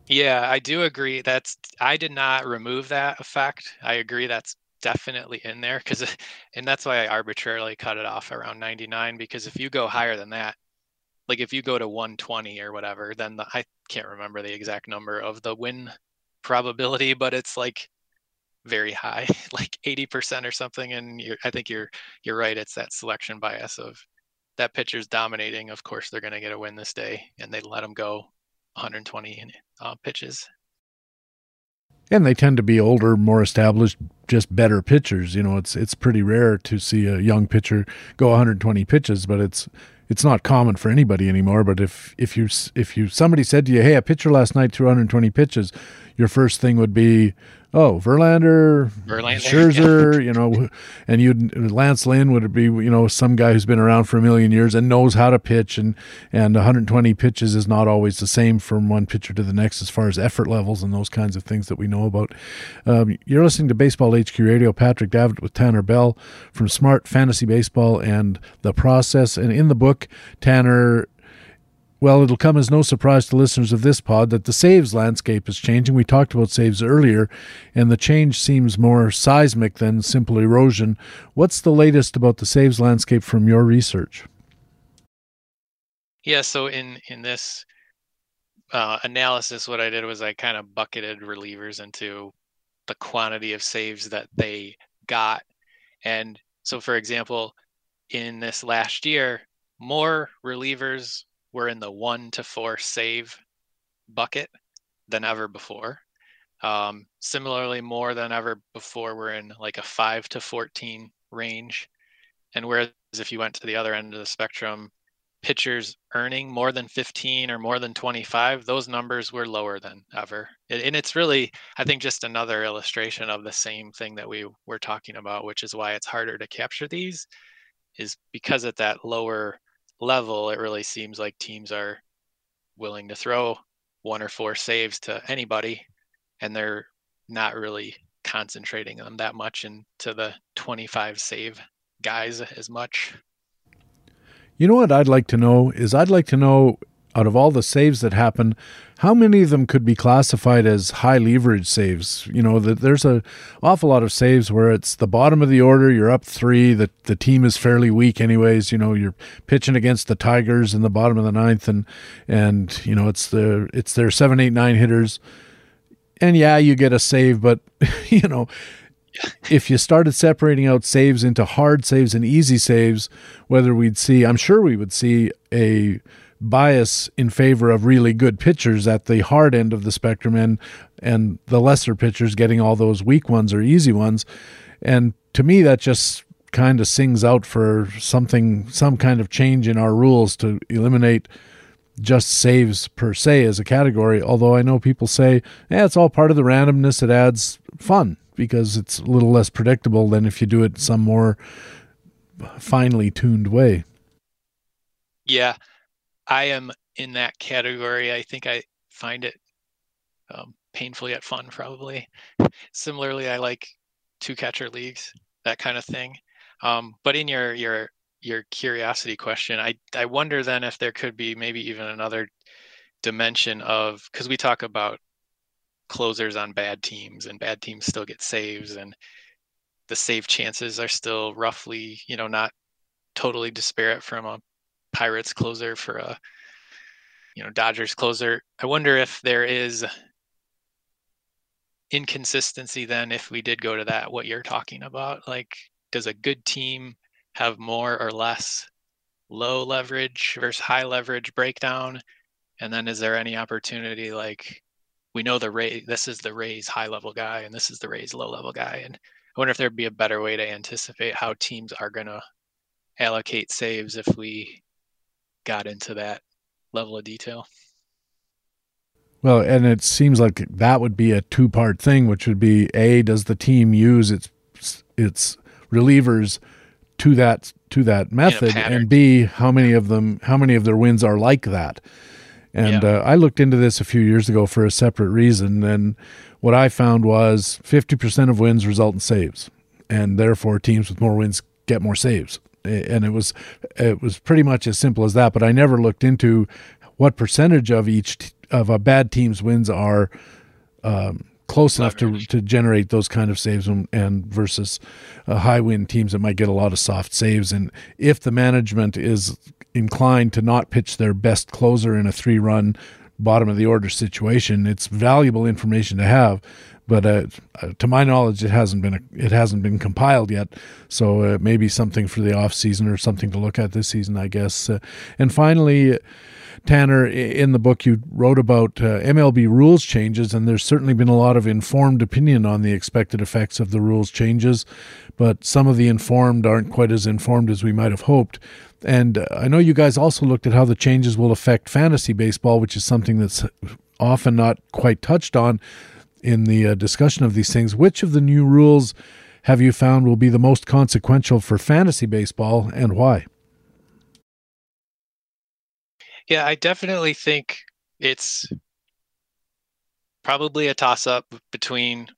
Yeah, I do agree. That's I did not remove that effect. I agree that's definitely in there because and that's why I arbitrarily cut it off around 99 because if you go higher than that like if you go to 120 or whatever then the, I can't remember the exact number of the win probability but it's like very high like 80% or something and you're, I think you're you're right it's that selection bias of that pitcher's dominating of course they're going to get a win this day and they let them go 120 uh, pitches and they tend to be older, more established, just better pitchers. You know, it's it's pretty rare to see a young pitcher go 120 pitches, but it's it's not common for anybody anymore. But if if you if you somebody said to you, "Hey, a pitcher last night threw 120 pitches," your first thing would be, oh, Verlander, Verlander Scherzer, yeah. you know, and you Lance Lynn would be, you know, some guy who's been around for a million years and knows how to pitch, and and 120 pitches is not always the same from one pitcher to the next as far as effort levels and those kinds of things that we know about. Um, you're listening to Baseball HQ Radio. Patrick Davitt with Tanner Bell from Smart Fantasy Baseball and the Process, and in the book, Tanner well, it'll come as no surprise to listeners of this pod that the saves landscape is changing. We talked about saves earlier, and the change seems more seismic than simple erosion. What's the latest about the saves landscape from your research? Yeah, so in in this uh, analysis, what I did was I kind of bucketed relievers into the quantity of saves that they got, and so for example, in this last year, more relievers we're in the one to four save bucket than ever before. Um, similarly, more than ever before, we're in like a five to 14 range. And whereas if you went to the other end of the spectrum, pitchers earning more than 15 or more than 25, those numbers were lower than ever. And it's really, I think, just another illustration of the same thing that we were talking about, which is why it's harder to capture these, is because at that lower level, it really seems like teams are willing to throw one or four saves to anybody, and they're not really concentrating on that much into the 25 save guys as much. You know what I'd like to know is I'd like to know out of all the saves that happen, how many of them could be classified as high leverage saves? You know, that there's a awful lot of saves where it's the bottom of the order, you're up three, the the team is fairly weak anyways. You know, you're pitching against the Tigers in the bottom of the ninth, and and you know it's the it's their seven, eight, nine hitters, and yeah, you get a save, but you know if you started separating out saves into hard saves and easy saves, whether we'd see, I'm sure we would see a bias in favor of really good pitchers at the hard end of the spectrum and and the lesser pitchers getting all those weak ones or easy ones. And to me that just kind of sings out for something some kind of change in our rules to eliminate just saves per se as a category, although I know people say, yeah, it's all part of the randomness. It adds fun because it's a little less predictable than if you do it some more finely tuned way. Yeah, I am in that category. I think I find it um, painfully yet fun, probably. Similarly, I like two catcher leagues, that kind of thing. Um, but in your your your curiosity question, I I wonder then if there could be maybe even another dimension of because we talk about closers on bad teams and bad teams still get saves and the save chances are still roughly you know not totally disparate from a pirates closer for a you know dodgers closer. I wonder if there is inconsistency then if we did go to that what you're talking about. Like does a good team have more or less low leverage versus high leverage breakdown? And then is there any opportunity like we know the Ray, this is the Rays high level guy and this is the Rays low level guy. And I wonder if there'd be a better way to anticipate how teams are going to allocate saves if we got into that level of detail. Well, and it seems like that would be a two-part thing, which would be a does the team use its its relievers to that to that method, and b how many of them how many of their wins are like that. And yeah. uh, I looked into this a few years ago for a separate reason. And what I found was 50% of wins result in saves. And therefore, teams with more wins get more saves. And it was it was pretty much as simple as that. But I never looked into what percentage of each t- of a bad team's wins are um, close enough to to generate those kind of saves and, and versus uh, high win teams that might get a lot of soft saves. And if the management is inclined to not pitch their best closer in a three run bottom of the order situation. It's valuable information to have, but uh, to my knowledge, it hasn't been a, it hasn't been compiled yet. So uh, maybe something for the off season or something to look at this season, I guess. Uh, and finally. Tanner, in the book you wrote about uh, MLB rules changes, and there's certainly been a lot of informed opinion on the expected effects of the rules changes, but some of the informed aren't quite as informed as we might have hoped. And uh, I know you guys also looked at how the changes will affect fantasy baseball, which is something that's often not quite touched on in the uh, discussion of these things. Which of the new rules have you found will be the most consequential for fantasy baseball and why? Yeah, I definitely think it's probably a toss up between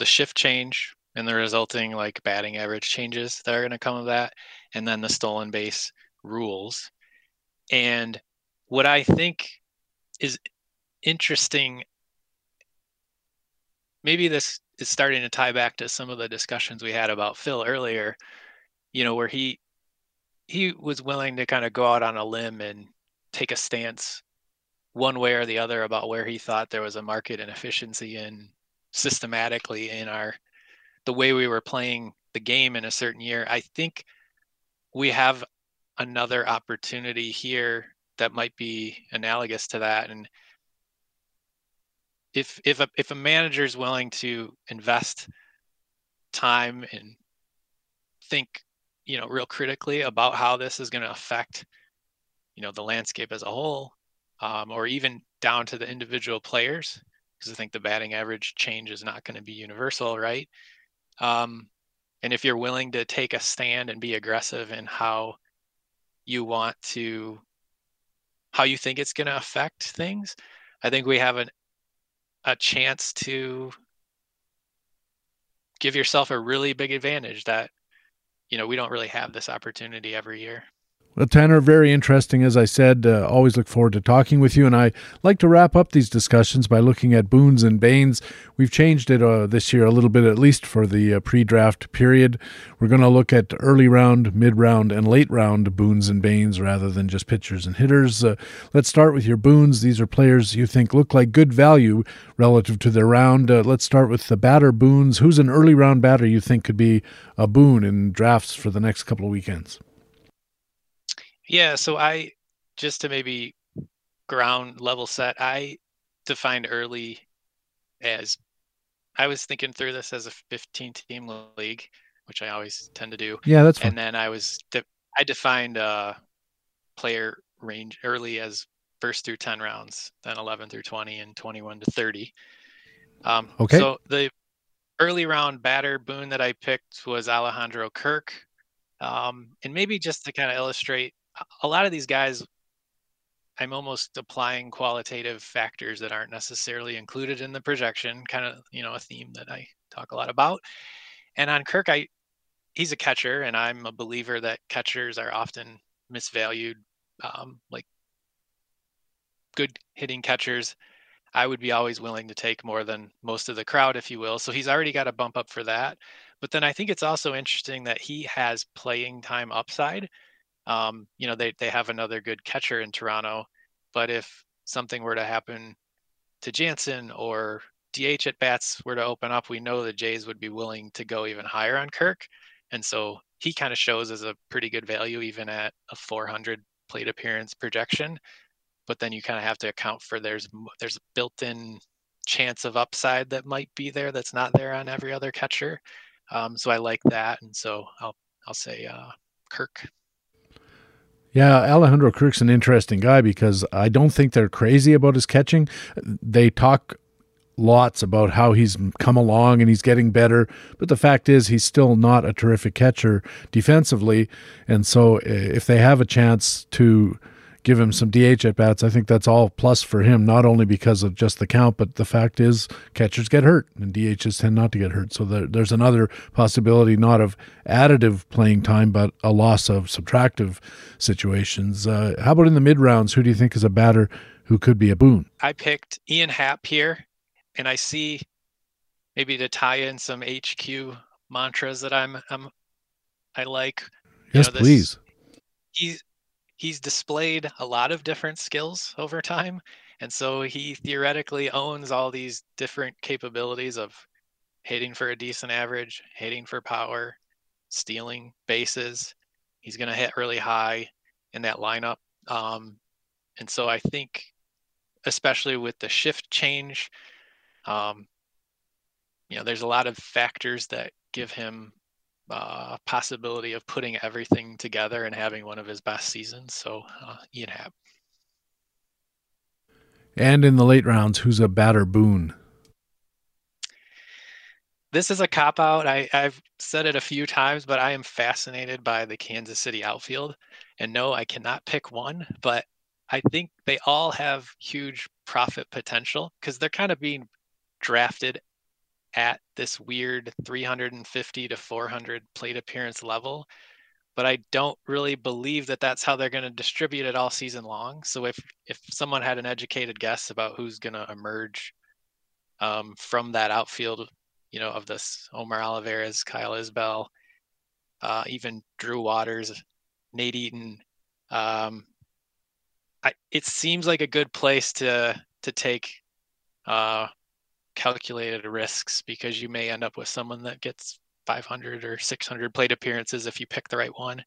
the shift change and the resulting like batting average changes that are going to come of that and then the stolen base rules. And what I think is interesting, maybe this is starting to tie back to some of the discussions we had about Phil earlier, you know, where he he was willing to kind of go out on a limb and take a stance one way or the other about where he thought there was a market inefficiency in systematically in our the way we were playing the game in a certain year. I think we have another opportunity here that might be analogous to that and if if a, if a manager is willing to invest time and think you know, real critically about how this is going to affect, you know, the landscape as a whole, um, or even down to the individual players, because I think the batting average change is not going to be universal, right? Um, and if you're willing to take a stand and be aggressive in how you want to, how you think it's going to affect things, I think we have an, a chance to give yourself a really big advantage that you know we don't really have this opportunity every year well, Tanner, very interesting. As I said, uh, always look forward to talking with you. And I like to wrap up these discussions by looking at boons and banes. We've changed it uh, this year a little bit, at least for the uh, pre draft period. We're going to look at early round, mid round, and late round boons and banes rather than just pitchers and hitters. Uh, let's start with your boons. These are players you think look like good value relative to their round. Uh, let's start with the batter boons. Who's an early round batter you think could be a boon in drafts for the next couple of weekends? Yeah, so I just to maybe ground level set, I defined early as I was thinking through this as a 15 team league, which I always tend to do. Yeah, that's fine. And then I was de- I defined uh player range early as first through 10 rounds, then 11 through 20 and 21 to 30. Um, okay. So the early round batter boon that I picked was Alejandro Kirk. Um, and maybe just to kind of illustrate a lot of these guys i'm almost applying qualitative factors that aren't necessarily included in the projection kind of you know a theme that i talk a lot about. And on kirk i he's a catcher and i'm a believer that catchers are often misvalued um, like good hitting catchers. I would be always willing to take more than most of the crowd if you will. So he's already got a bump up for that. But then i think it's also interesting that he has playing time upside um, you know, they, they have another good catcher in Toronto. But if something were to happen to Jansen or DH at bats were to open up, we know the Jays would be willing to go even higher on Kirk. And so he kind of shows as a pretty good value, even at a 400 plate appearance projection. But then you kind of have to account for there's there's built-in chance of upside that might be there that's not there on every other catcher. Um, so I like that, and so I'll I'll say uh, Kirk. Yeah, Alejandro Kirk's an interesting guy because I don't think they're crazy about his catching. They talk lots about how he's come along and he's getting better, but the fact is he's still not a terrific catcher defensively. And so eh, if they have a chance to give him some DH at bats. I think that's all plus for him, not only because of just the count, but the fact is catchers get hurt and DHs tend not to get hurt. So there, there's another possibility, not of additive playing time, but a loss of subtractive situations. Uh, how about in the mid rounds? Who do you think is a batter who could be a boon? I picked Ian Happ here, and I see maybe to tie in some HQ mantras that I'm, I'm I like. Yes, you know, this, please. He's he's displayed a lot of different skills over time. And so he theoretically owns all these different capabilities of hitting for a decent average, hitting for power, stealing bases. He's going to hit really high in that lineup. Um, and so I think, especially with the shift change, um, you know, there's a lot of factors that give him uh, possibility of putting everything together and having one of his best seasons. So uh, Ian Happ. And in the late rounds, who's a batter boon? This is a cop out. I, I've said it a few times, but I am fascinated by the Kansas City outfield. And no, I cannot pick one, but I think they all have huge profit potential because they're kind of being drafted at this weird 350 to 400 plate appearance level but i don't really believe that that's how they're going to distribute it all season long. So if if someone had an educated guess about who's going to emerge um, from that outfield you know of this omar olivares kyle Isbel, uh, even drew waters nate eaton um, I, it seems like a good place to to take uh, calculated risks because you may end up with someone that gets 500 or 600 plate appearances if you pick the right one.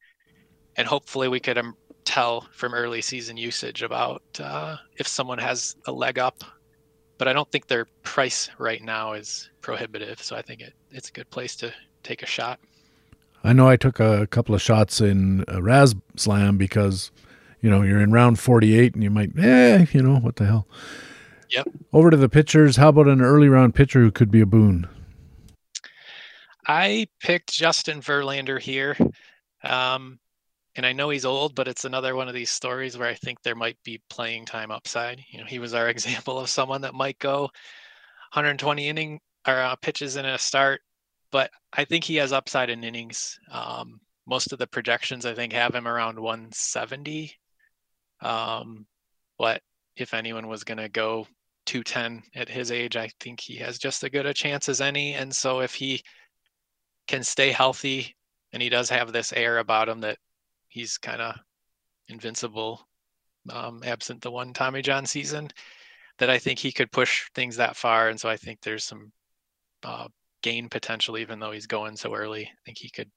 And hopefully, we could um, tell from early season usage about uh, if someone has a leg up. But I don't think their price right now is prohibitive. So I think it, it's a good place to take a shot. I know I took a couple of shots in a Raz Slam because, you know, you're in round 48 and you might, eh, you know, what the hell. Yep. Over to the pitchers. How about an early round pitcher who could be a boon? I picked Justin Verlander here. Um, and I know he's old, but it's another one of these stories where I think there might be playing time upside. You know, he was our example of someone that might go 120 inning or uh, pitches in a start, but I think he has upside in innings. Um, most of the projections I think have him around 170. Um, but if anyone was going to go 210 at his age, I think he has just as good a chance as any. And so if he can stay healthy and he does have this air about him that he's kind of invincible, um, absent the one Tommy John season, that I think he could push things that far. And so I think there's some uh, gain potential, even though he's going so early. I think he could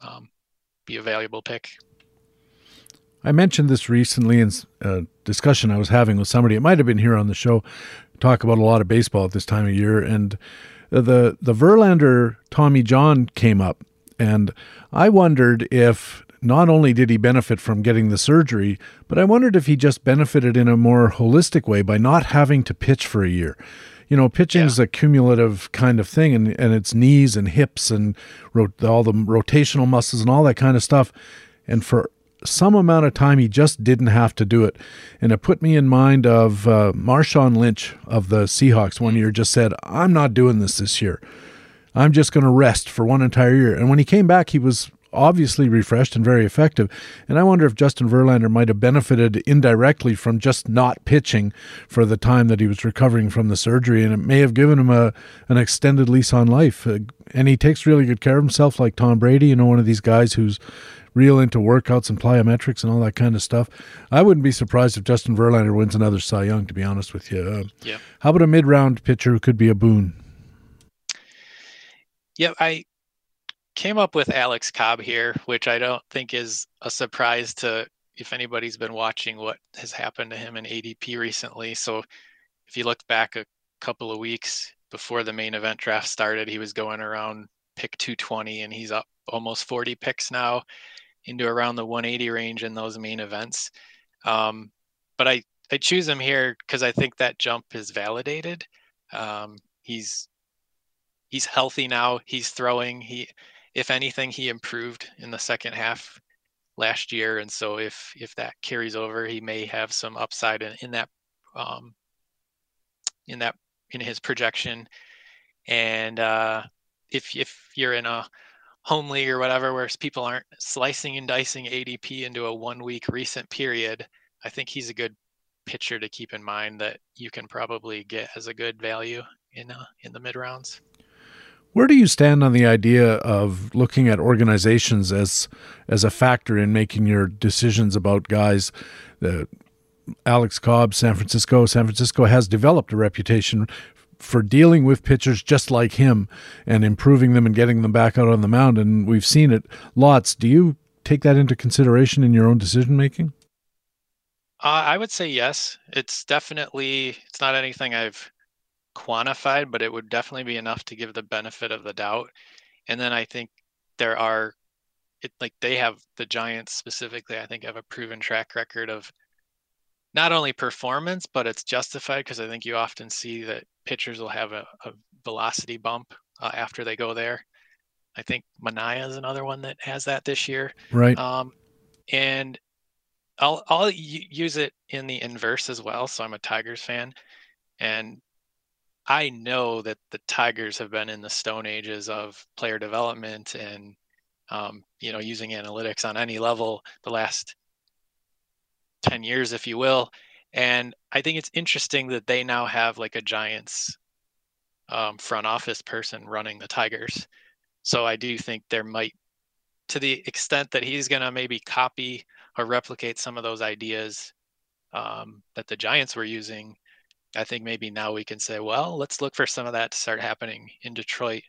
um, be a valuable pick. I mentioned this recently in a discussion I was having with somebody. It might have been here on the show. Talk about a lot of baseball at this time of year, and the the Verlander Tommy John came up, and I wondered if not only did he benefit from getting the surgery, but I wondered if he just benefited in a more holistic way by not having to pitch for a year. You know, pitching is yeah. a cumulative kind of thing, and, and it's knees and hips and ro- all the rotational muscles and all that kind of stuff. And for some amount of time, he just didn't have to do it. And it put me in mind of uh, Marshawn Lynch of the Seahawks one year just said, I'm not doing this this year. I'm just going to rest for one entire year. And when he came back, he was obviously refreshed and very effective. And I wonder if Justin Verlander might have benefited indirectly from just not pitching for the time that he was recovering from the surgery, and it may have given him a an extended lease on life. Uh, and he takes really good care of himself, like Tom Brady. You know, one of these guys who's real into workouts and plyometrics and all that kind of stuff. I wouldn't be surprised if Justin Verlander wins another Cy Young. To be honest with you, uh, yeah. How about a mid-round pitcher who could be a boon? Yeah, I came up with Alex Cobb here, which I don't think is a surprise to if anybody's been watching what has happened to him in ADP recently. So if you look back a couple of weeks before the main event draft started, he was going around pick 220 and he's up almost 40 picks now into around the 180 range in those main events. Um, but I, I choose him here because I think that jump is validated. Um, he's he's healthy now. He's throwing. He if anything, he improved in the second half last year, and so if if that carries over, he may have some upside in, in that um, in that in his projection. And uh, if if you're in a home league or whatever, where people aren't slicing and dicing ADP into a one week recent period, I think he's a good pitcher to keep in mind that you can probably get as a good value in uh, in the mid rounds. Where do you stand on the idea of looking at organizations as as a factor in making your decisions about guys? The Alex Cobb, San Francisco. San Francisco has developed a reputation for dealing with pitchers just like him and improving them and getting them back out on the mound, and we've seen it lots. Do you take that into consideration in your own decision making? Uh, I would say yes. It's definitely it's not anything I've quantified, but it would definitely be enough to give the benefit of the doubt. And then I think there are it like they have the Giants specifically, I think have a proven track record of not only performance, but it's justified because I think you often see that pitchers will have a, a velocity bump uh, after they go there. I think Manaea is another one that has that this year. Right. Um, and I'll I'll use it in the inverse as well. So I'm a Tigers fan, and I know that the Tigers have been in the stone ages of player development and um, you know using analytics on any level the last 10 years if you will. And i think it's interesting that they now have like a giants um, front office person running the tigers. So i do think there might to the extent that he's going to maybe copy or replicate some of those ideas um, that the giants were using I think maybe now we can say, well, let's look for some of that to start happening in Detroit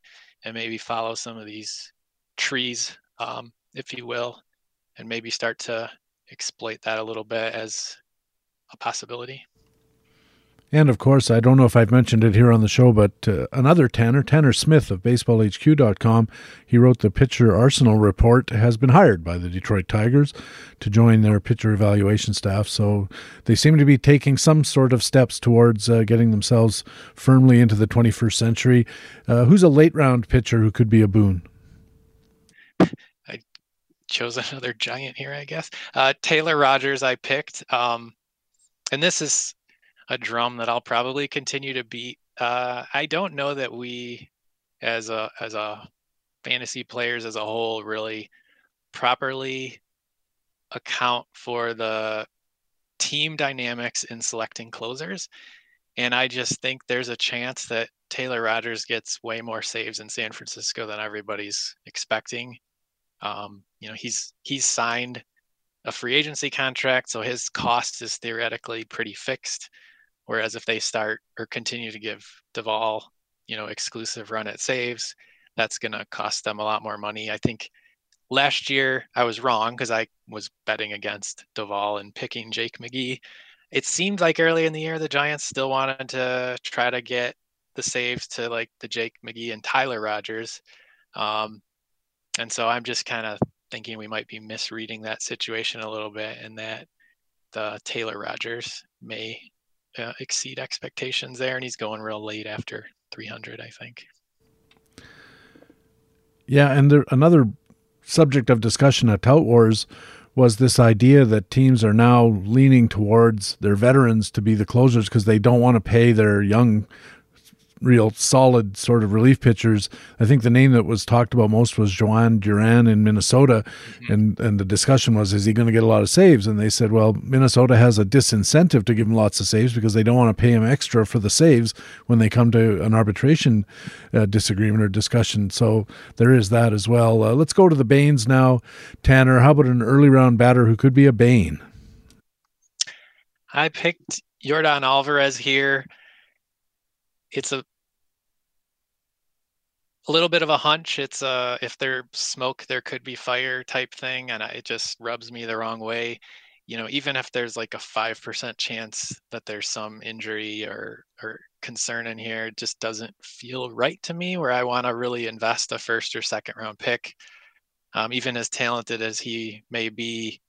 and maybe follow some of these trees, um, if you will, and maybe start to exploit that a little bit as a possibility. And of course, I don't know if I've mentioned it here on the show, but uh, another Tanner, Tanner Smith of BaseballHQ.com, he wrote the pitcher arsenal report, has been hired by the Detroit Tigers to join their pitcher evaluation staff. So they seem to be taking some sort of steps towards uh, getting themselves firmly into the 21st century. Uh, who's a late round pitcher who could be a boon? Chose another giant here, I guess. Uh, Taylor Rogers, I picked. Um, and this is a drum that I'll probably continue to beat. Uh, I don't know that we, as a as a fantasy players as a whole, really properly account for the team dynamics in selecting closers. And I just think there's a chance that Taylor Rogers gets way more saves in San Francisco than everybody's expecting. Um, you know, he's he's signed a free agency contract, so his cost is theoretically pretty fixed. Whereas if they start or continue to give Doval, you know, exclusive run at saves, that's going to cost them a lot more money. I think last year I was wrong because I was betting against Doval and picking Jake McGee. It seemed like early in the year the Giants still wanted to try to get the saves to like the Jake McGee and Tyler Rogers. Um, and so I'm just kind of thinking we might be misreading that situation a little bit and that the Taylor Rogers may uh, exceed expectations there, and he's going real late after 300, I think. Yeah, and there, another subject of discussion at Tout Wars was this idea that teams are now leaning towards their veterans to be the closers because they don't want to pay their young real solid sort of relief pitchers. I think the name that was talked about most was Jhoan Duran in Minnesota, mm-hmm. and and the discussion was, is he going to get a lot of saves? And they said, well, Minnesota has a disincentive to give him lots of saves because they don't want to pay him extra for the saves when they come to an arbitration uh, disagreement or discussion. So there is that as well. Uh, let's go to the Banes now, Tanner. How about an early round batter who could be a Bane? I picked Yordan Alvarez here. It's a a little bit of a hunch. It's uh if there's smoke, there could be fire type thing, and it just rubs me the wrong way. You know, even if there's like a five percent chance that there's some injury or or concern in here, it just doesn't feel right to me. Where I want to really invest a first or second round pick, um, even as talented as he may be.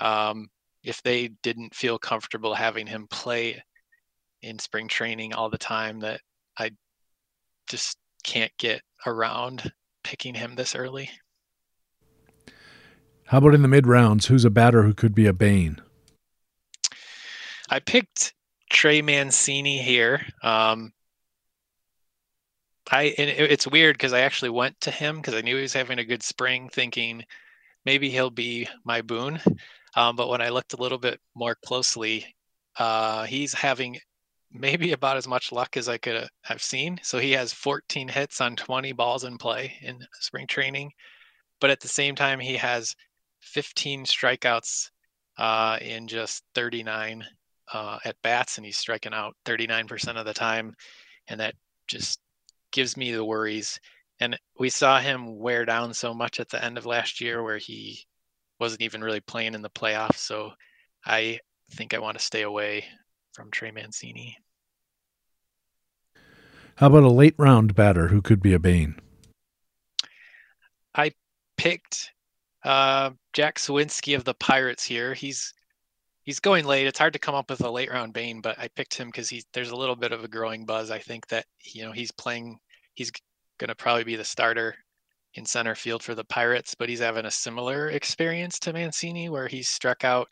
Um, if they didn't feel comfortable having him play in spring training all the time, that I just can't get around picking him this early. How about in the mid rounds? Who's a batter who could be a bane? I picked Trey Mancini here. Um, I and it's weird because I actually went to him because I knew he was having a good spring, thinking maybe he'll be my boon. Um, but when I looked a little bit more closely, uh, he's having maybe about as much luck as I could have seen. So he has 14 hits on 20 balls in play in spring training, but at the same time he has 15 strikeouts uh, in just 39 uh, at bats, and he's striking out 39% of the time, and that just gives me the worries. And we saw him wear down so much at the end of last year, where he wasn't even really playing in the playoffs. So I think I want to stay away from Trey Mancini. How about a late round batter who could be a bane? I picked uh, Jack Suwinski of the Pirates here. He's he's going late. It's hard to come up with a late round bane, but I picked him because he's there's a little bit of a growing buzz. I think that you know he's playing. He's going to probably be the starter in center field for the Pirates, but he's having a similar experience to Mancini, where he's struck out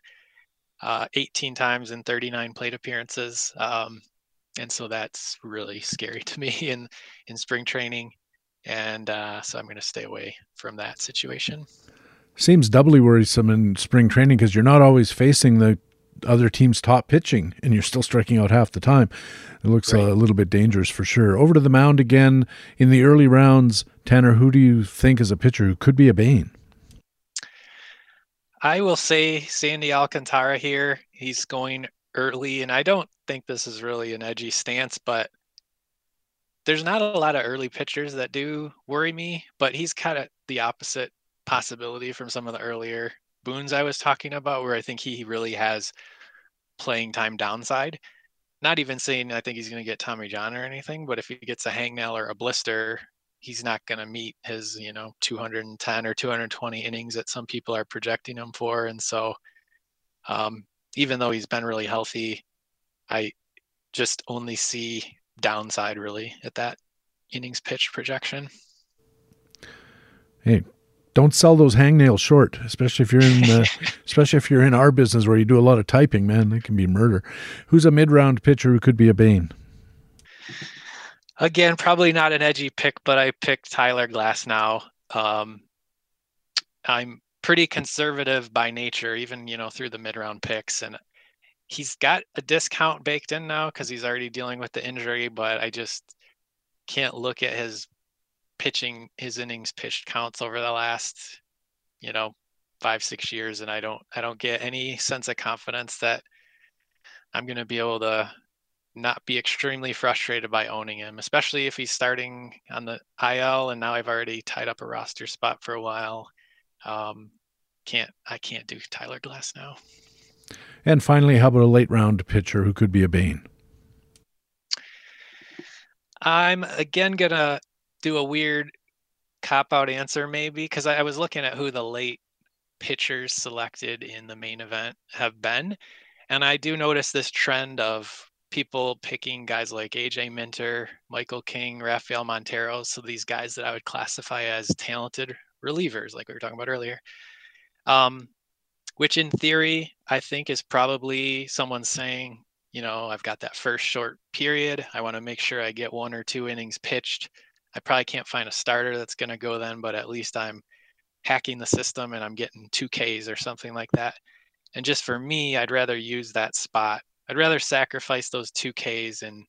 uh, 18 times in 39 plate appearances. Um, and so that's really scary to me in in spring training, and uh, so I'm going to stay away from that situation. Seems doubly worrisome in spring training because you're not always facing the other team's top pitching, and you're still striking out half the time. It looks right. a little bit dangerous for sure. Over to the mound again in the early rounds. Tanner, who do you think is a pitcher who could be a bane? I will say Sandy Alcantara here. He's going early, and I don't think this is really an edgy stance, but there's not a lot of early pitchers that do worry me, but he's kind of the opposite possibility from some of the earlier boons I was talking about, where I think he really has playing time downside. not even saying I think he's going to get Tommy John or anything, but if he gets a hangnail or a blister, he's not going to meet his, you know, 210 or 220 innings that some people are projecting him for. And so, um, even though he's been really healthy, I just only see downside really at that innings pitch projection. Hey, don't sell those hangnails short, especially if you're in the, especially if you're in our business where you do a lot of typing, man. that can be murder. Who's a mid-round pitcher who could be a bane? Again, probably not an edgy pick, but I picked Tyler Glasnow. Um, I'm pretty conservative by nature, even you know through the mid-round picks, and he's got a discount baked in now because he's already dealing with the injury. But I just can't look at his pitching his innings pitched counts over the last, you know, five six years, and I don't I don't get any sense of confidence that I'm going to be able to not be extremely frustrated by owning him, especially if he's starting on the IL and now I've already tied up a roster spot for a while. Um, can't I can't do Tyler Glasnow. And finally, how about a late round pitcher who could be a bane? I'm again gonna do a weird cop out answer maybe because I, I was looking at who the late pitchers selected in the main event have been, and I do notice this trend of people picking guys like AJ Minter, Michael King, Rafael Montero. So these guys that I would classify as talented relievers, like we were talking about earlier. Um, which in theory, I think is probably someone saying, you know, I've got that first short period. I want to make sure I get one or two innings pitched. I probably can't find a starter that's going to go then, but at least I'm hacking the system and I'm getting two Ks or something like that. And just for me, I'd rather use that spot I'd rather sacrifice those two Ks and,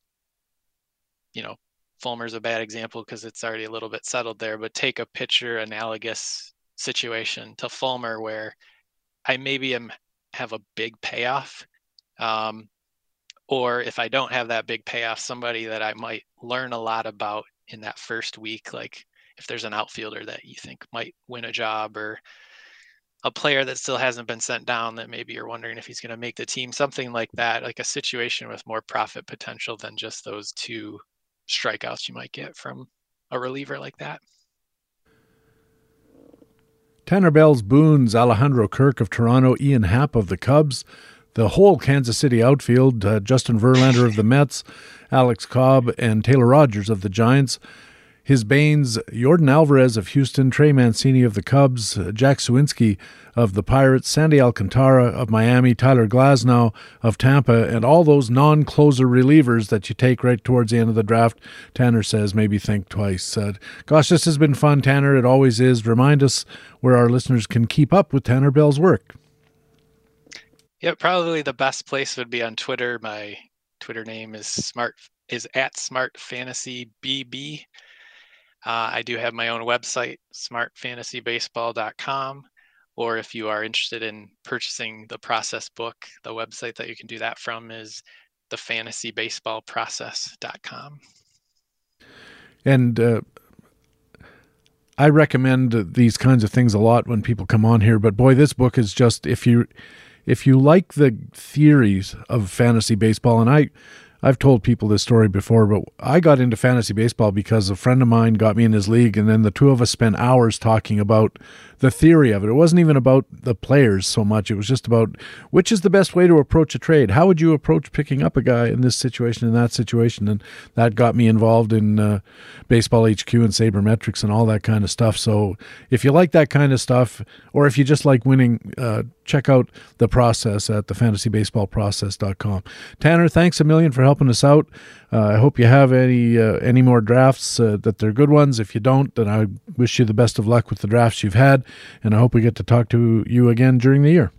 you know, Fulmer's a bad example because it's already a little bit settled there, but take a pitcher analogous situation to Fulmer where I maybe am have a big payoff. Um, or if I don't have that big payoff, somebody that I might learn a lot about in that first week, like if there's an outfielder that you think might win a job or a player that still hasn't been sent down that maybe you're wondering if he's going to make the team, something like that, like a situation with more profit potential than just those two strikeouts you might get from a reliever like that. Tanner Bell's Boons, Alejandro Kirk of Toronto, Ian Happ of the Cubs, the whole Kansas City outfield, uh, Justin Verlander of the Mets, Alex Cobb, and Taylor Rogers of the Giants. His Banes, Yordan Alvarez of Houston, Trey Mancini of the Cubs, Jack Suwinski of the Pirates, Sandy Alcantara of Miami, Tyler Glasnow of Tampa, and all those non closer relievers that you take right towards the end of the draft. Tanner says maybe think twice. Uh, gosh, this has been fun, Tanner. It always is. Remind us where our listeners can keep up with Tanner Bell's work. Yeah, probably the best place would be on Twitter. My Twitter name is smart is at smart fantasy bb uh, I do have my own website, smartfantasybaseball.com. Or if you are interested in purchasing the process book, the website that you can do that from is thefantasybaseballprocess.com. And uh, I recommend these kinds of things a lot when people come on here. But boy, this book is just if you if you like the theories of fantasy baseball, and I I've told people this story before, but I got into fantasy baseball because a friend of mine got me in his league, and then the two of us spent hours talking about the theory of it. It wasn't even about the players so much. It was just about which is the best way to approach a trade. How would you approach picking up a guy in this situation, in that situation? And that got me involved in uh, Baseball HQ and Sabermetrics and all that kind of stuff. So if you like that kind of stuff, or if you just like winning, uh, check out the process at thefantasybaseballprocess.com. Tanner, thanks a million for helping us out. Uh, I hope you have any uh, any more drafts uh, that they're good ones. If you don't, then I wish you the best of luck with the drafts you've had, and I hope we get to talk to you again during the year.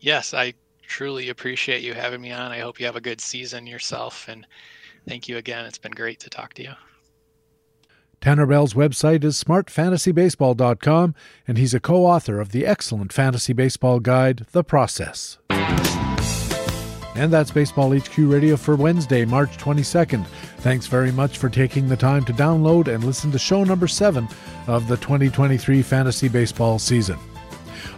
Yes, I truly appreciate you having me on. I hope you have a good season yourself, and thank you again. It's been great to talk to you. Tanner Bell's website is smartfantasybaseball.com, and he's a co author of the excellent fantasy baseball guide, The Process. And that's Baseball HQ Radio for Wednesday, March 22nd. Thanks very much for taking the time to download and listen to show number seven of the 2023 fantasy baseball season.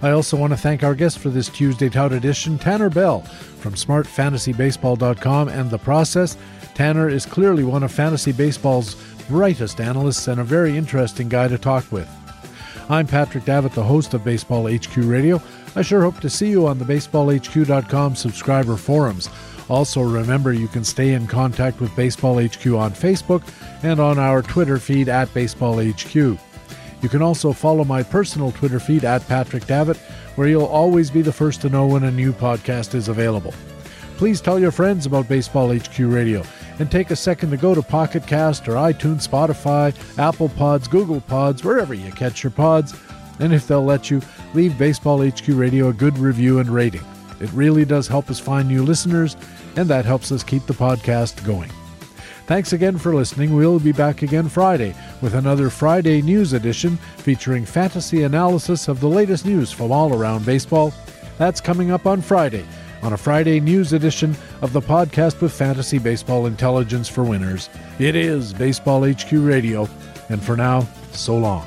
I also want to thank our guest for this Tuesday Tout edition, Tanner Bell from SmartFantasyBaseball.com and The Process. Tanner is clearly one of fantasy baseball's brightest analysts and a very interesting guy to talk with. I'm Patrick Davitt, the host of Baseball HQ Radio. I sure hope to see you on the BaseballHQ.com subscriber forums. Also, remember you can stay in contact with Baseball HQ on Facebook and on our Twitter feed at Baseball HQ. You can also follow my personal Twitter feed at Patrick Davitt, where you'll always be the first to know when a new podcast is available. Please tell your friends about Baseball HQ Radio and take a second to go to Pocket Cast or iTunes, Spotify, Apple Pods, Google Pods, wherever you catch your pods. And if they'll let you, leave Baseball HQ Radio a good review and rating. It really does help us find new listeners, and that helps us keep the podcast going. Thanks again for listening. We'll be back again Friday with another Friday news edition featuring fantasy analysis of the latest news from all around baseball. That's coming up on Friday on a Friday news edition of the podcast with fantasy baseball intelligence for winners. It is Baseball HQ Radio. And for now, so long.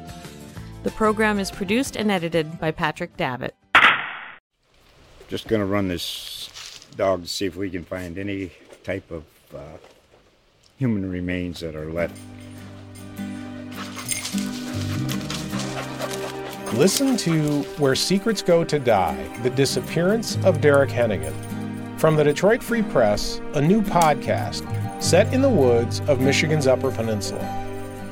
The program is produced and edited by Patrick Davitt. Just going to run this dog to see if we can find any type of uh, human remains that are left. Listen to Where Secrets Go to Die The Disappearance of Derek Hennigan. From the Detroit Free Press, a new podcast set in the woods of Michigan's Upper Peninsula.